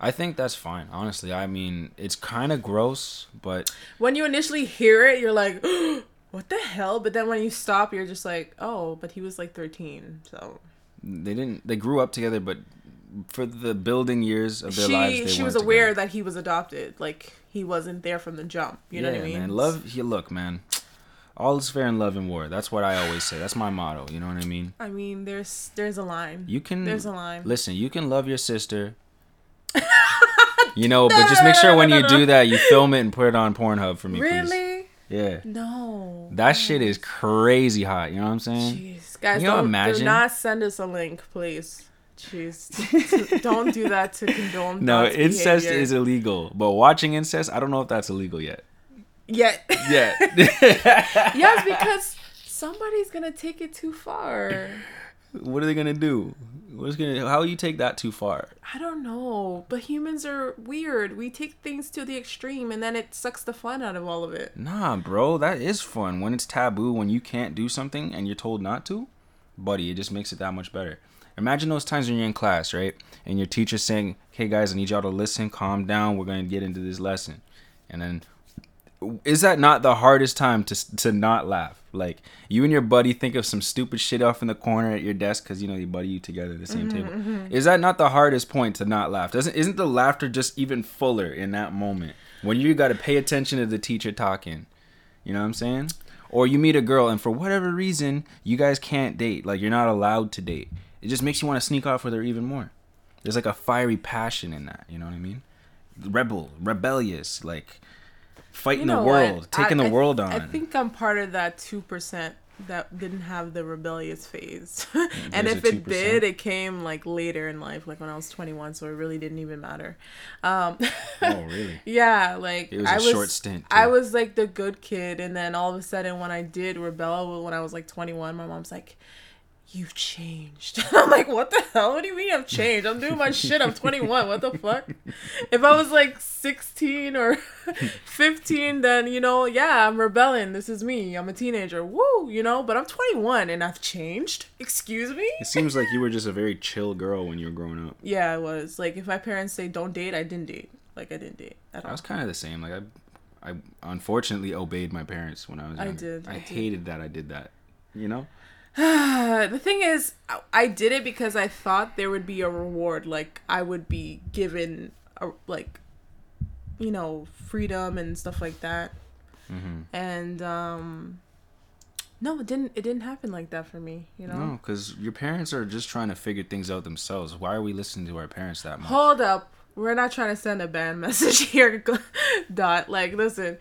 I think that's fine. Honestly, I mean, it's kind of gross, but when you initially hear it you're like what the hell but then when you stop you're just like oh but he was like 13 so they didn't. They grew up together, but for the building years of their lives, she they she was aware together. that he was adopted like he wasn't there from the jump you know what i mean Man, love. You look, man. All is fair in love and war. That's what I always say. That's my motto. You know what I mean? i mean there's there's a line You can. there's a line Listen, you can love your sister. You know, but just make sure when you do that, you film it and put it on Pornhub for me, please. really Yeah. no That shit is crazy hot. You know what I'm saying? Jeez, guys, you don't do imagine? not send us a link, please. Jeez, don't do that to condone. No, incest behavior. is illegal, but watching incest, I don't know if that's illegal yet. Yet. Yeah. yes, because somebody's gonna take it too far. what are they gonna do? What's gonna? How you take that too far? I don't know, but humans are weird. We take things to the extreme, and then it sucks the fun out of all of it. Nah, bro, that is fun. When it's taboo, when you can't do something and you're told not to, buddy, it just makes it that much better. Imagine those times when you're in class, right? And your teacher's saying, "Hey guys, I need y'all to listen, calm down. We're gonna get into this lesson," and then is that not the hardest time to to not laugh? Like you and your buddy think of some stupid shit off in the corner at your desk because you know you buddy you together at the same mm-hmm, table. Mm-hmm. Is that not the hardest point to not laugh? Doesn't isn't the laughter just even fuller in that moment when you got to pay attention to the teacher talking? You know what I'm saying? Or you meet a girl and for whatever reason you guys can't date. Like you're not allowed to date. It just makes you want to sneak off with her even more. There's like a fiery passion in that. You know what I mean? Rebel, rebellious, like fighting You know the world, what? taking I- the I- world on. I think I'm part of that two percent that didn't have the rebellious phase. and if it did, it came like later in life, like when I was 21, so it really didn't even matter. Um, oh, really? yeah, like It was I a was short stint, I was like the good kid, and then all of a sudden, when I did rebel when I was like 21, my mom's like. You've changed. I'm like, what the hell? What do you mean I've changed? I'm doing my shit. I'm 21. What the fuck? If I was like 16 or 15, then, you know, yeah, I'm rebelling. This is me. I'm a teenager. Woo, you know, but I'm 21 and I've changed. Excuse me? It seems like you were just a very chill girl when you were growing up. Yeah, I was. Like, if my parents say don't date, I didn't date. Like, I didn't date at all. I was kind of the same. Like I, I unfortunately obeyed my parents when I was. I did, I, I did. hated that I did that. You know. the thing is, I- did it because I thought there would be a reward. Like I would be given, a, like, you know, freedom and stuff like that. Mm-hmm. And um, no, it didn't. It didn't happen like that for me. You know. No, because your parents are just trying to figure things out themselves. Why are we listening to our parents that much? Hold up, we're not trying to send a bad message here, Dot. Like, listen.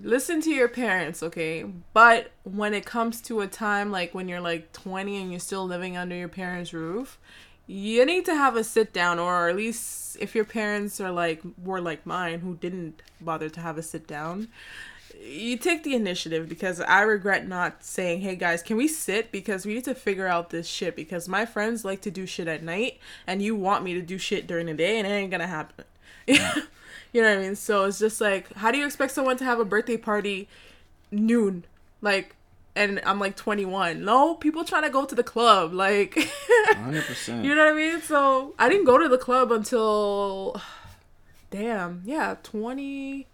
Listen to your parents, okay? But when it comes to a time like when you're like 20 and you're still living under your parents' roof, you need to have a sit down or at least if your parents are like were like mine who didn't bother to have a sit down you take the initiative because i regret not saying hey guys can we sit because we need to figure out this shit because my friends like to do shit at night and you want me to do shit during the day and it ain't gonna happen you know what i mean so it's just like how do you expect someone to have a birthday party noon like and i'm like 21 no people trying to go to the club like Hundred percent. you know what I mean? So I didn't go to the club until, damn, yeah, 20,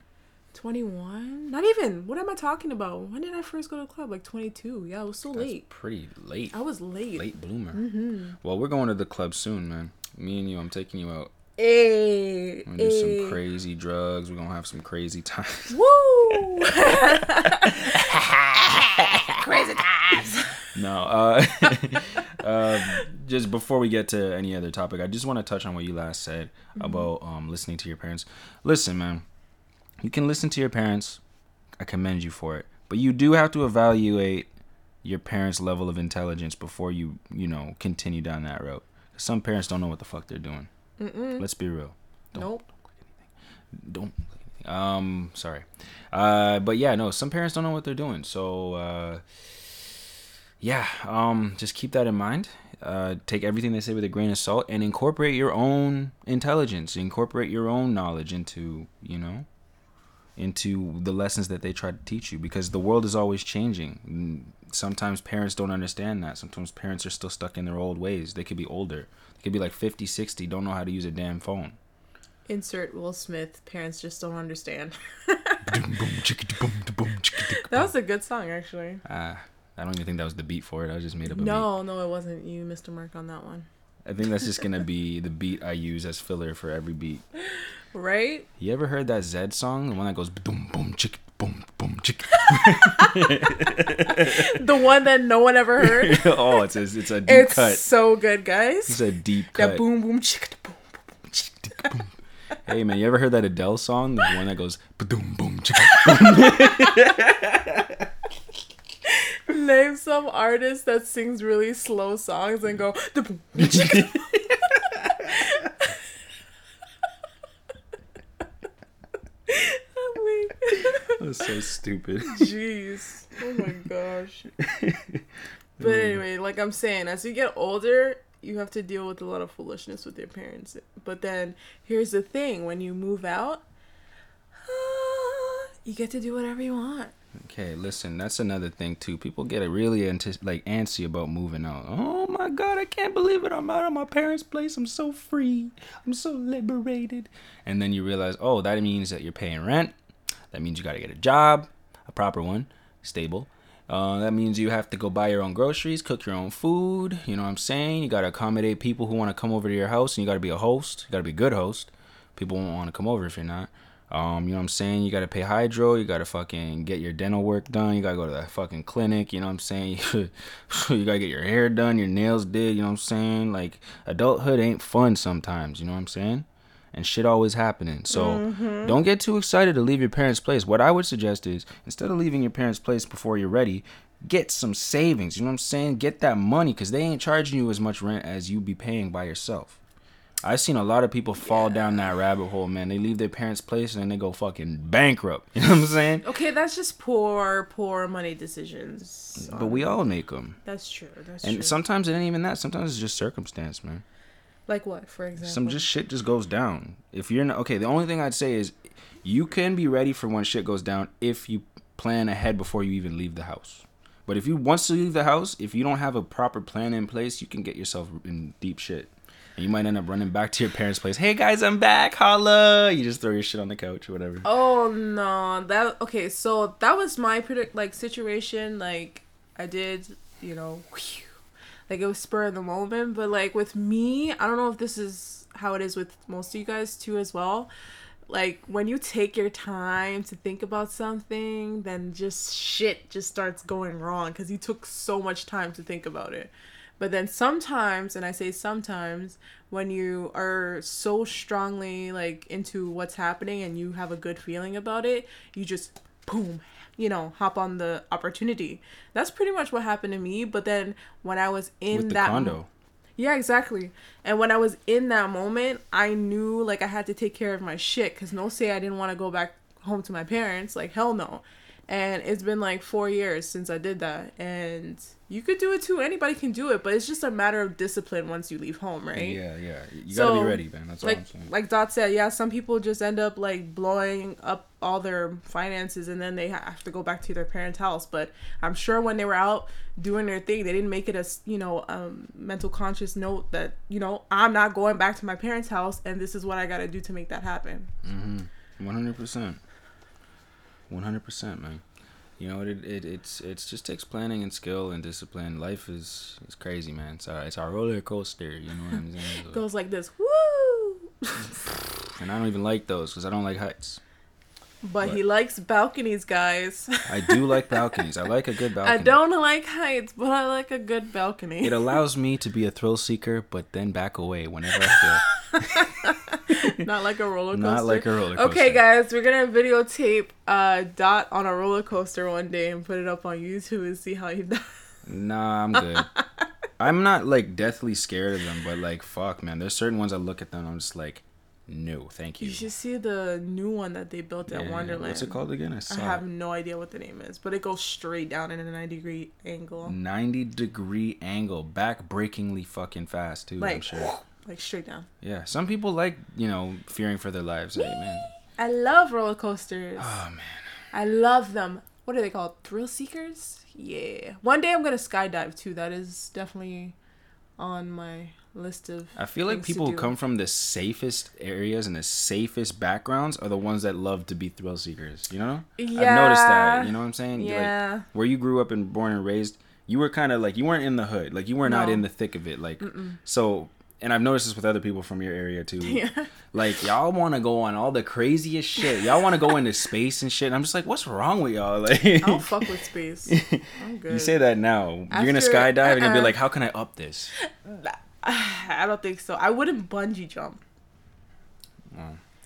21? Not even. What am I talking about? When did I first go to the club? Like 22. Yeah, I was so That's late. pretty late. I was late. Late bloomer. Mm-hmm. Well, we're going to the club soon, man. Me and you, I'm taking you out. Hey, We're gonna do some crazy drugs. We're gonna have some crazy times. Woo! Crazy times. No, uh, um, just before we get to any other topic, I just want to touch on what you last said about um, listening to your parents. Listen, man, you can listen to your parents. I commend you for it, but you do have to evaluate your parents' level of intelligence before you, you know, continue down that road. Some parents don't know what the fuck they're doing. Mm-mm. Let's be real. Don't Nope. don't um sorry. Uh but yeah no some parents don't know what they're doing. So uh yeah um just keep that in mind. Uh take everything they say with a grain of salt and incorporate your own intelligence. Incorporate your own knowledge into you know into the lessons that they try to teach you because the world is always changing. Sometimes parents don't understand that. Sometimes parents are still stuck in their old ways. They could be older they could be like 50 60 don't know how to use a damn phone Insert Will Smith. Parents just don't understand. that was a good song, actually. Uh, I don't even think that was the beat for it. I was just made up a No, no, it wasn't. You missed a mark on that one. I think that's just gonna be the beat I use as filler for every beat. Right? You ever heard that Zedd song? The one that goes boom boom chick boom boom chick. The one that no one ever heard. oh, it's a, it's a deep it's cut. so good, guys. It's a deep cut. That boom boom chicka boom boom, chick, boom. Hey man, you ever heard that Adele song? The one that goes boom boom chick. Name some artist that sings really slow songs and go the boom boom chicka. I'm That's so stupid. Jeez. Oh my gosh. But mm. anyway, like I'm saying, as you get older, you have to deal with a lot of foolishness with your parents. But then here's the thing when you move out, you get to do whatever you want. Okay, listen, that's another thing too. People get really anti- like antsy about moving out. Oh my god, I can't believe it. I'm out of my parents' place. I'm so free. I'm so liberated. And then you realize, oh, that means that you're paying rent. That means you got to get a job, a proper one, stable. Uh, that means you have to go buy your own groceries, cook your own food. You know what I'm saying? You got to accommodate people who want to come over to your house, and you got to be a host. You got to be a good host. People won't want to come over if you're not. Um, you know what I'm saying? You gotta pay hydro, you gotta fucking get your dental work done, you gotta go to that fucking clinic, you know what I'm saying? you gotta get your hair done, your nails did, you know what I'm saying? Like adulthood ain't fun sometimes, you know what I'm saying? And shit always happening. So Mm-hmm. don't get too excited to leave your parents' place. What I would suggest is instead of leaving your parents' place before you're ready, get some savings. You know what I'm saying? Get that money because they ain't charging you as much rent as you'd be paying by yourself. I've seen a lot of people fall down that rabbit hole, man. They leave their parents' place and then they go fucking bankrupt. You know what I'm saying? Okay, that's just poor, poor money decisions. But we all make them. That's true. That's And true. sometimes it ain't even that. Sometimes it's just circumstance, man. Like what, for example? Some just shit just goes down. If you're not okay, the only thing I'd say is you can be ready for when shit goes down if you plan ahead before you even leave the house. But if you once you leave the house, if you don't have a proper plan in place, you can get yourself in deep shit. And you might end up running back to your parents' place. Hey guys, I'm back. Holla! You just throw your shit on the couch or whatever. Oh no, that okay. So that was my predict like situation. Like I did, you know, whew, like it was spur of the moment. But like with me, I don't know if this is how it is with most of you guys too as well. Like when you take your time to think about something, then just shit just starts going wrong because you took so much time to think about it. But then sometimes, and I say sometimes, when you are so strongly like into what's happening and you have a good feeling about it, you just boom, you know, hop on the opportunity. That's pretty much what happened to me. But then when I was in With that condo. mo- yeah, exactly. And when I was in that moment, I knew like I had to take care of my shit because no say I didn't want to go back home to my parents. Like hell no. And it's been like four years since I did that. And you could do it too. Anybody can do it, but it's just a matter of discipline once you leave home, right? Yeah, yeah. You gotta be ready, man. That's all like I'm saying. like Dot said, yeah, some people just end up like blowing up all their finances and then they have to go back to their parents' house. But I'm sure when they were out doing their thing, they didn't make it a you know um, mental conscious note that you know I'm not going back to my parents' house and this is what I got to do to make that happen. One hundred percent. One hundred percent, man. You know, it, it it's it's just takes planning and skill and discipline. Life is is crazy, man. It's a, it's a roller coaster. You know what I'm saying? So- Goes like this, woo. and I don't even like those because I don't like heights. But he likes balconies, guys. I do like balconies. I like a good balcony. I don't like heights, but I like a good balcony. It allows me to be a thrill seeker, but then back away whenever I feel. Not like a roller coaster. Not like a roller coaster. Okay, guys, we're gonna videotape uh, Dot on a roller coaster one day and put it up on YouTube and see how he does. Nah, I'm good. I'm not like deathly scared of them, but like fuck, man. There's certain ones I look at them, and I'm just like, no, thank you. You should see the new one that they built at Yeah, Wonderland. What's it called again? I I have it. no idea what the name is, but it goes straight down in a 90 degree angle. 90 degree angle, back breakingly fucking fast too. I'm Like, sure. like straight down. Yeah, some people like you know fearing for their lives. Hey man. I love roller coasters. Oh man. I love them. What are they called? Thrill seekers? Yeah. One day I'm gonna skydive too. That is definitely on my list of. I feel like people who come from the safest areas and the safest backgrounds are the ones that love to be thrill seekers. You know? I've noticed that. You know what I'm saying? Like, Yeah. where you grew up and born and raised, you were kind of like you weren't in the hood, like you were not in the thick of it, like so. And I've noticed this with other people from your area too. Yeah. Like y'all want to go on all the craziest shit. Y'all want to go into space and shit. And I'm just like, what's wrong with y'all? Like, I don't fuck with space. I'm good. you say that now. You're gonna After- skydive and you'll be uh-uh. like, how can I up this? I don't think so. I wouldn't bungee jump.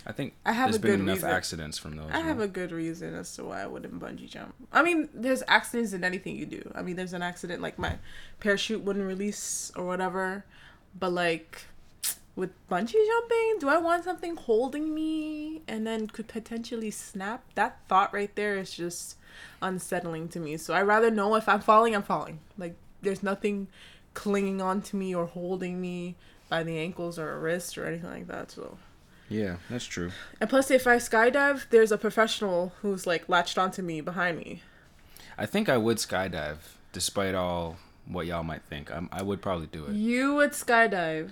I think I have there's a been good enough reason. accidents from those. I you have a good reason as to why I wouldn't bungee jump. I mean, there's accidents in anything you do. I mean, there's an accident like my parachute wouldn't release or whatever, but like with bungee jumping, do I want something holding me and then could potentially snap? That thought right there is just unsettling to me. So I rather know if I'm falling, I'm falling. Like there's nothing clinging on to me or holding me by the ankles or a wrist or anything like that. So Yeah, that's true. and plus, if I skydive, there's a professional who's like latched onto me behind me. I think I would skydive, despite all what y'all might think. I'm, I would probably do it. You would skydive.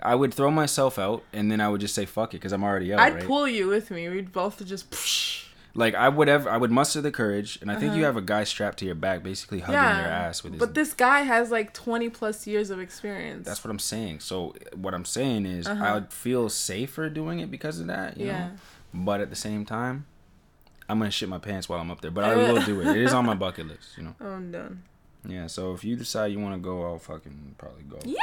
I would throw myself out, and then I would just say fuck it, because I'm already out, I'd right? pull you with me. We'd both just. Psh. Like I would have, I would muster the courage, and I think you Uh-huh. have a guy strapped to your back, basically hugging Yeah. your ass with his. But this guy has like 20 plus years of experience. that's what I'm saying. So what I'm saying is, Uh-huh. I would feel safer doing it because of that. You Yeah. Know? But at the same time, I'm gonna shit my pants while I'm up there. But I will do it. It is on my bucket list, you know. Oh, I'm done. Yeah. So if you decide you want to go, I'll fucking probably go. Yay!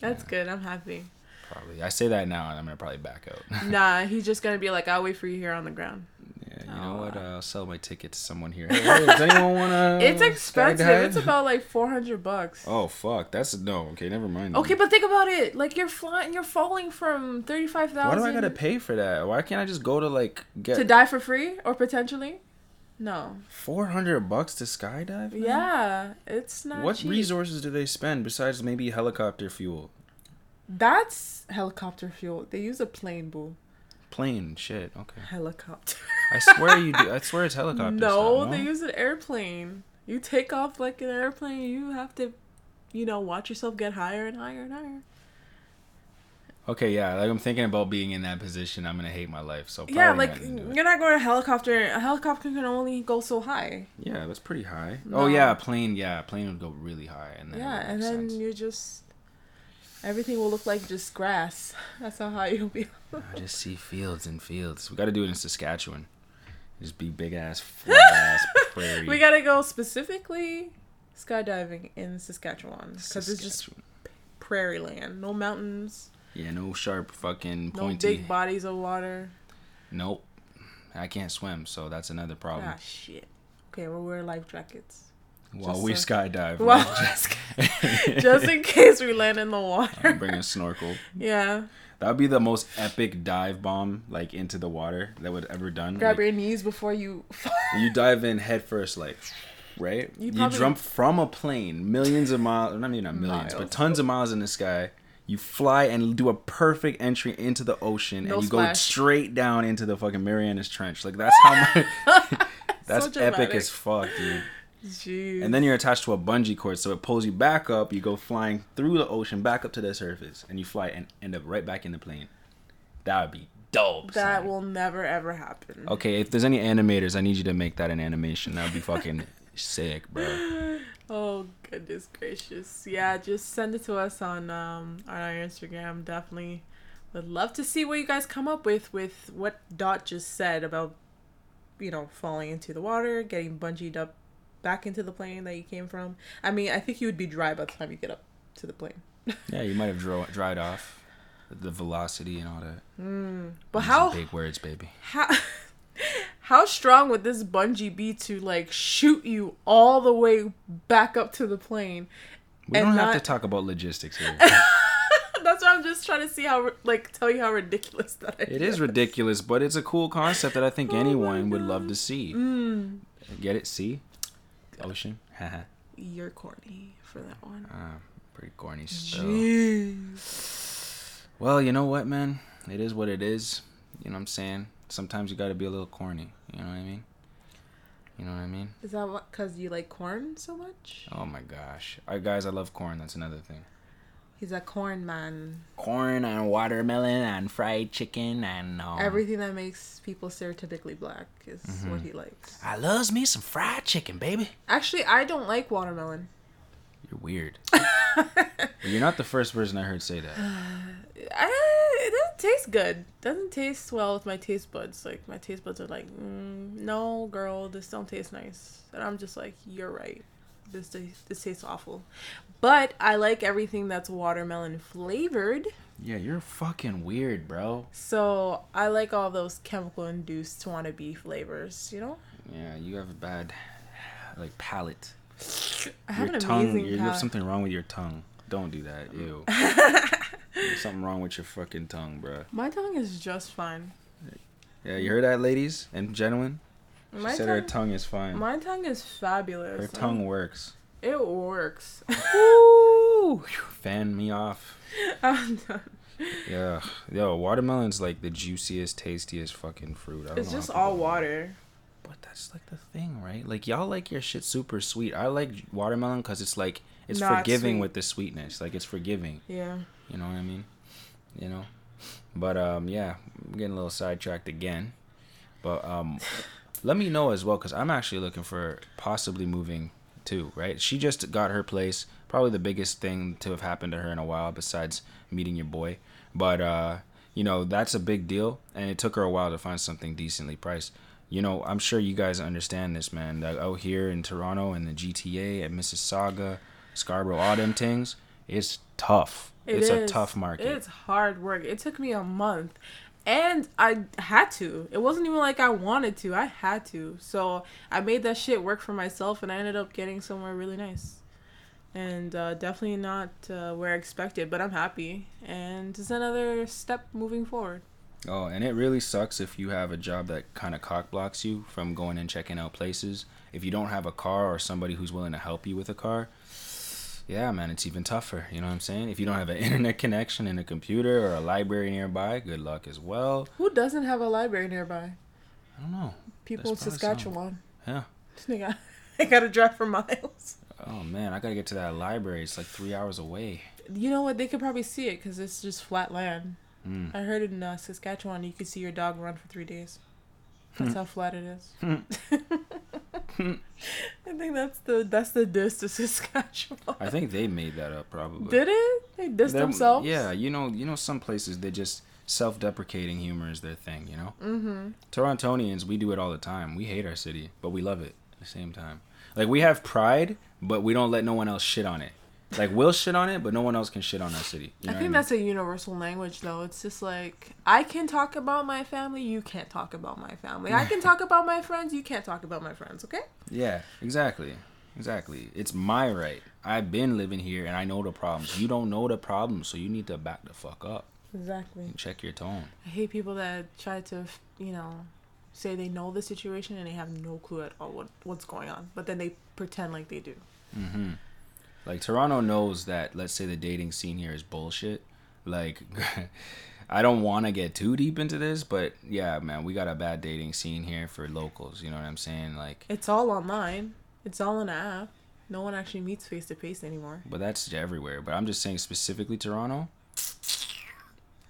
That's good. I'm happy. Probably. I say that now, and I'm gonna probably back out. nah, he's just gonna be like, I'll wait for you here on the ground. yeah. You know what? Uh, I'll sell my ticket to someone here. Hey, does anyone wanna? It's expensive. It's about like 400 bucks. Oh fuck! That's no. Okay, never mind. Okay, but think about it. Like you're flying, you're falling from 35,000 Why do I gotta pay for that? Why can't I just go to like get to die for free or potentially? No. four hundred bucks to skydive? Yeah, it's not What cheap. resources do they spend besides maybe helicopter fuel? That's helicopter fuel. They use a plane, boo. Plane shit. Okay. Helicopter. I swear you do. I swear it's helicopter. no, stuff, they use an airplane. You take off like an airplane. You have to, you know, watch yourself get higher and higher and higher. Okay, yeah. Like I'm thinking about being in that position. I'm gonna hate my life. So yeah, like not gonna do it. you're not going to helicopter. A helicopter can only go so high. yeah, that's pretty high. Oh, no. Oh yeah, a plane. Yeah, a plane would go really high, and then yeah, and then sense. you just everything will look like just grass. That's how high you'll be. I just see fields and fields. We got to do it in Saskatchewan. Just be big ass, flat ass prairie. we gotta go specifically skydiving in Saskatchewan because it's just prairie land. No mountains. yeah, no sharp fucking pointy. No big bodies of water. Nope. I can't swim, so that's another problem. Ah, shit. Okay, we'll wear life jackets. While we so- skydive, we'll just in case we land in the water. I'm bringing a snorkel. yeah. That would be the most epic dive bomb, like into the water that would ever done. Grab Like, your knees before you. you dive in head first, like, right? You You, jump from a plane, millions of miles, not even not millions, Miles. but tons of miles in the sky. You fly and do a perfect entry into the ocean, No and you go straight down into the fucking Marianas Trench. Like that's how much. that's So epic as fuck, dude. Jeez. And then you're attached to a bungee cord, so it pulls you back up. You go flying through the ocean, back up to the surface, and you fly and end up right back in the plane. That would be dope. that son. will never ever happen. Okay, if there's any animators, I need you to make that an animation. That would be fucking sick, bro. Oh goodness gracious! Yeah, just send it to us on um on our Instagram. Definitely would love to see what you guys come up with with what Dot just said about you know falling into the water, getting bungeed up back into the plane that you came from. I mean, I think you would be dry by the time you get up to the plane. Yeah, you might have dro- dried off the velocity and all that. But These how big words, baby? how how strong would this bungee be to like shoot you all the way back up to the plane? We don't not- have to talk about logistics here. That's why I'm just trying to see how like tell you how ridiculous that is. it is ridiculous, but it's a cool concept that I think Oh anyone would love to see. Mm. Get it? See? Ocean? You're corny for that one. Ah, pretty corny stuff. Jeez. Well, you know what, man? It is what it is. You know what I'm saying? Sometimes you gotta be a little corny. You know what I mean? You know what I mean? Is that what? Cause you like corn so much? Oh my gosh. All right, guys, I love corn. That's another thing. He's a corn man. Corn and watermelon and fried chicken and um, Everything that makes people stereotypically black is Mm-hmm. what he likes. I loves me some fried chicken, baby. Actually, I don't like watermelon. You're weird. You're not the first person I heard say that. I, it doesn't taste good. Doesn't taste well with my taste buds. Like my taste buds are like, mm, no, girl, this don't taste nice. And I'm just like, you're right. This tastes, this tastes awful. But I like everything that's watermelon flavored. Yeah, you're fucking weird, bro. So I like all those chemical induced wannabe flavors. You know, Yeah, you have a bad like palate. I have your an tongue, you have something wrong with your tongue. Don't do that. Ew. There's something wrong with your fucking tongue, bro. My tongue is just fine. Yeah, you heard that, ladies and gentlemen? She My said tongue, her tongue is fine. my tongue is fabulous. her tongue works. It works. Woo! Fan me off. I'm done. Yeah, yo, watermelon's like the juiciest, tastiest fucking fruit. I don't It's know just all water. But that's like the thing, right? Like y'all like your shit super sweet. I like watermelon because it's like it's Not forgiving sweet. with the sweetness. Like it's forgiving. Yeah. You know what I mean? You know. But um, yeah, I'm getting a little sidetracked again. But um, let me know as well because I'm actually looking for possibly moving too. Right? She just got her place. Probably the biggest thing to have happened to her in a while, besides meeting your boy. But uh, you know, that's a big deal. And it took her a while to find something decently priced. You know, I'm sure you guys understand this, man. That out here in Toronto and the GTA at Mississauga, Scarborough, all them things, it's tough. It it's a tough market. It's hard work. It took me a month. And I had to. It wasn't even like I wanted to. I had to. So I made that shit work for myself and I ended up getting somewhere really nice. And uh, definitely not uh, where I expected, but I'm happy. And it's another step moving forward. Oh, and it really sucks if you have a job that kind of cock blocks you from going and checking out places. If you don't have a car or somebody who's willing to help you with a car, yeah, man, it's even tougher. You know what I'm saying? If you don't have an internet connection and a computer or a library nearby, good luck as well. Who doesn't have a library nearby? I don't know. People in probably some. Saskatchewan. Yeah. I got, they got to drive for miles. Oh man, I gotta get to that library. It's like three hours away. You know what? They could probably see it because it's just flat land. Mm. I heard in uh, Saskatchewan you could see your dog run for three days. That's how flat it is. I think that's the that's the diss to Saskatchewan. I think they made that up probably. Did it? They dissed Them- themselves. Yeah, you know, you know, some places they just self-deprecating humor is their thing. You know. Mm-hmm. Torontonians, we do it all the time. We hate our city, but we love it at the same time. Like we have pride, but we don't let no one else shit on it. Like we'll shit on it, but no one else can shit on our city. You I know think what that's a universal language, though. It's just like I can talk about my family, you can't talk about my family. I can talk about my friends, you can't talk about my friends. Okay? Yeah, exactly, exactly. It's my right. I've been living here, and I know the problems. You don't know the problems, so you need to back the fuck up Exactly. and check your tone. I hate people that try to, you know, say they know the situation and they have no clue at all what what's going on, but then they pretend like they do. hmm Like Toronto knows that. Let's say the dating scene here is bullshit. Like, I don't want to get too deep into this, but yeah, man, we got a bad dating scene here for locals. You know what I'm saying? Like, It's all online. It's all in an app. No one actually meets face to face anymore. but that's everywhere. But I'm just saying specifically Toronto.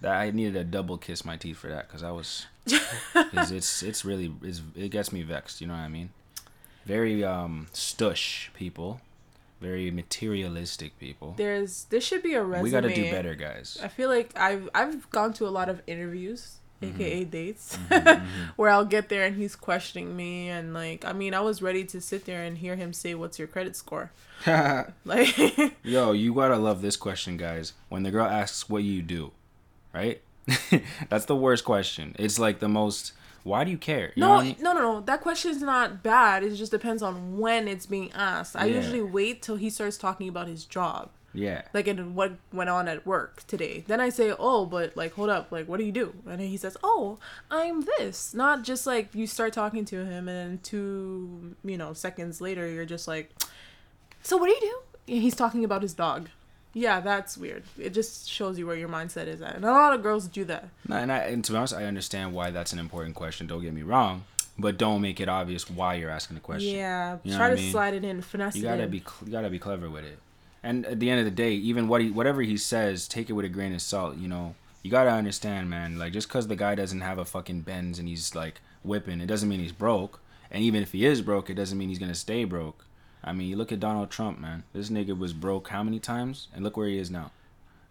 That I needed a double kiss my teeth for that because I was, cause it's it's really it's, it gets me vexed. You know what I mean? Very um stush people, very materialistic people. There's there should be a resume. We got to do better, guys. I feel like I've I've gone to a lot of interviews, Mm-hmm. aka dates, where I'll get there and he's questioning me and like I mean I was ready to sit there and hear him say what's your credit score. Like Yo, you gotta love this question, guys. When the girl asks what you do, right? That's the worst question. It's like the most. Why do you care? You no, what I mean? no, no, no. That question is not bad. It just depends on when it's being asked. I Yeah. usually wait till he starts talking about his job. Yeah. like and what went on at work today then i say oh but like hold up like what do you do and then he says oh i'm this not just like you start talking to him and then two you know seconds later you're just like so what do you do and he's talking about his dog yeah that's weird it just shows you where your mindset is at and a lot of girls do that No, and, I, and to be honest, I understand why that's an important question. Don't get me wrong, but don't make it obvious why you're asking the question. yeah You know try to I mean? slide it in finesse You it gotta in. be you gotta be clever with it. And at the end of the day, even what he whatever he says, take it with a grain of salt. You know, you gotta understand, man. Like just because the guy doesn't have a fucking Benz and he's like whipping, it doesn't mean he's broke. And even if he is broke, it doesn't mean he's gonna stay broke. I mean, you look at Donald Trump, man. This nigga was broke how many times, and look where he is now.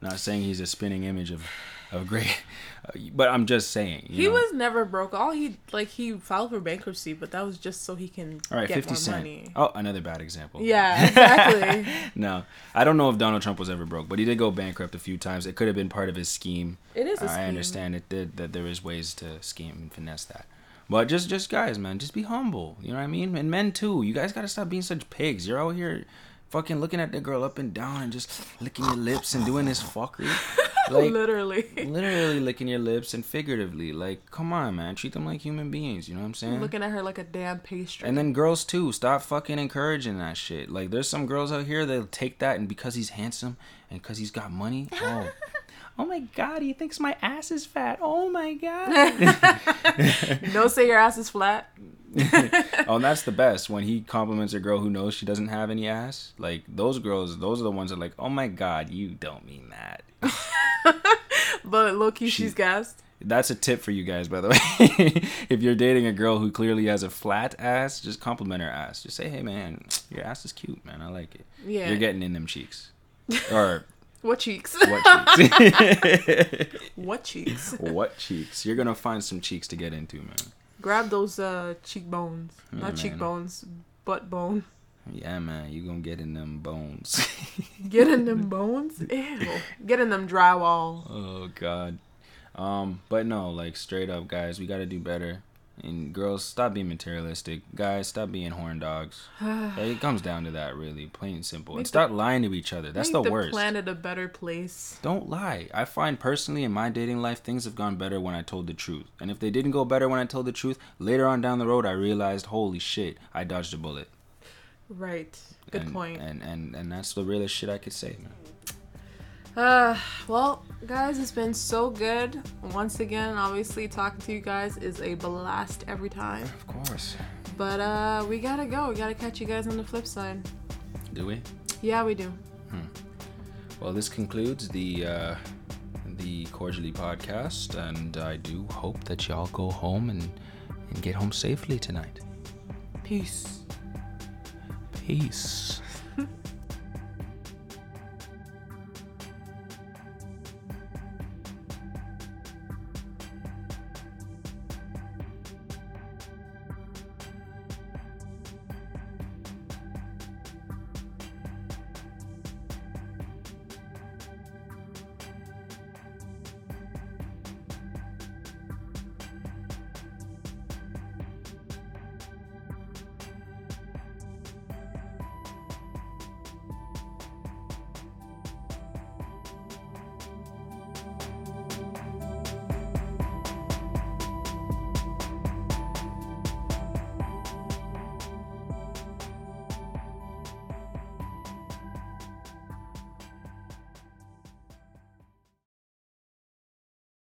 Not saying he's a spinning image of, of great, uh, but I'm just saying. You he know? was never broke. All he like he filed for bankruptcy, but that was just so he can all right. get Fifty more Cent. money. Oh, another bad example. Yeah, exactly. No, I don't know if Donald Trump was ever broke, but he did go bankrupt a few times. It could have been part of his scheme. It is scheme. I understand it did that there is ways to scheme and finesse that. But just just guys, man, just be humble. You know what I mean? And men too. You guys gotta stop being such pigs. You're out here fucking looking at the girl up and down and just licking your lips and doing this fuckery. Like literally. literally licking your lips and figuratively. Like, come on, man. Treat them like human beings, you know what I'm saying? Looking at her like a damn pastry. And then girls too, stop fucking encouraging that shit. Like there's some girls out here they'll take that and because he's handsome and because he's got money, oh, oh my god, he thinks my ass is fat. Oh my god. Don't say your ass is flat. oh, and that's the best when he compliments a girl who knows she doesn't have any ass. Like those girls, those are the ones that are like, oh my god, you don't mean that. But low key, She- she's gassed. That's a tip for you guys, by the way. if you're dating a girl who clearly has a flat ass, just compliment her ass. Just say, "Hey, man, your ass is cute, man. I like it. Yeah. You're getting in them cheeks." or What cheeks? What cheeks? what cheeks? what cheeks? You're gonna find some cheeks to get into, man. Grab those uh cheekbones. Yeah, Not man. cheekbones, butt bone. Yeah, man, you gonna get in them bones. Get in them bones. Ew. Get in them drywall. oh God. Um, but no, like straight up, guys, we gotta do better. And girls, stop being materialistic. Guys, stop being horn dogs. it comes down to that, really, plain and simple. Make and the- stop lying to each other. That's Make the worst. planet a better place. Don't lie. I find personally in my dating life, things have gone better when I told the truth. And if they didn't go better when I told the truth, later on down the road, I realized, holy shit, I dodged a bullet. Right. Good and, point. And, and and that's the realest shit I could say, man. Uh, well, guys, it's been so good. Once again, obviously, talking to you guys is a blast every time. Of course. But uh, we gotta go. We gotta catch you guys on the flip side. Do we? Yeah, we do. Well, this concludes the uh, the cordially podcast, and I do hope that y'all go home and and get home safely tonight. Peace. Peace.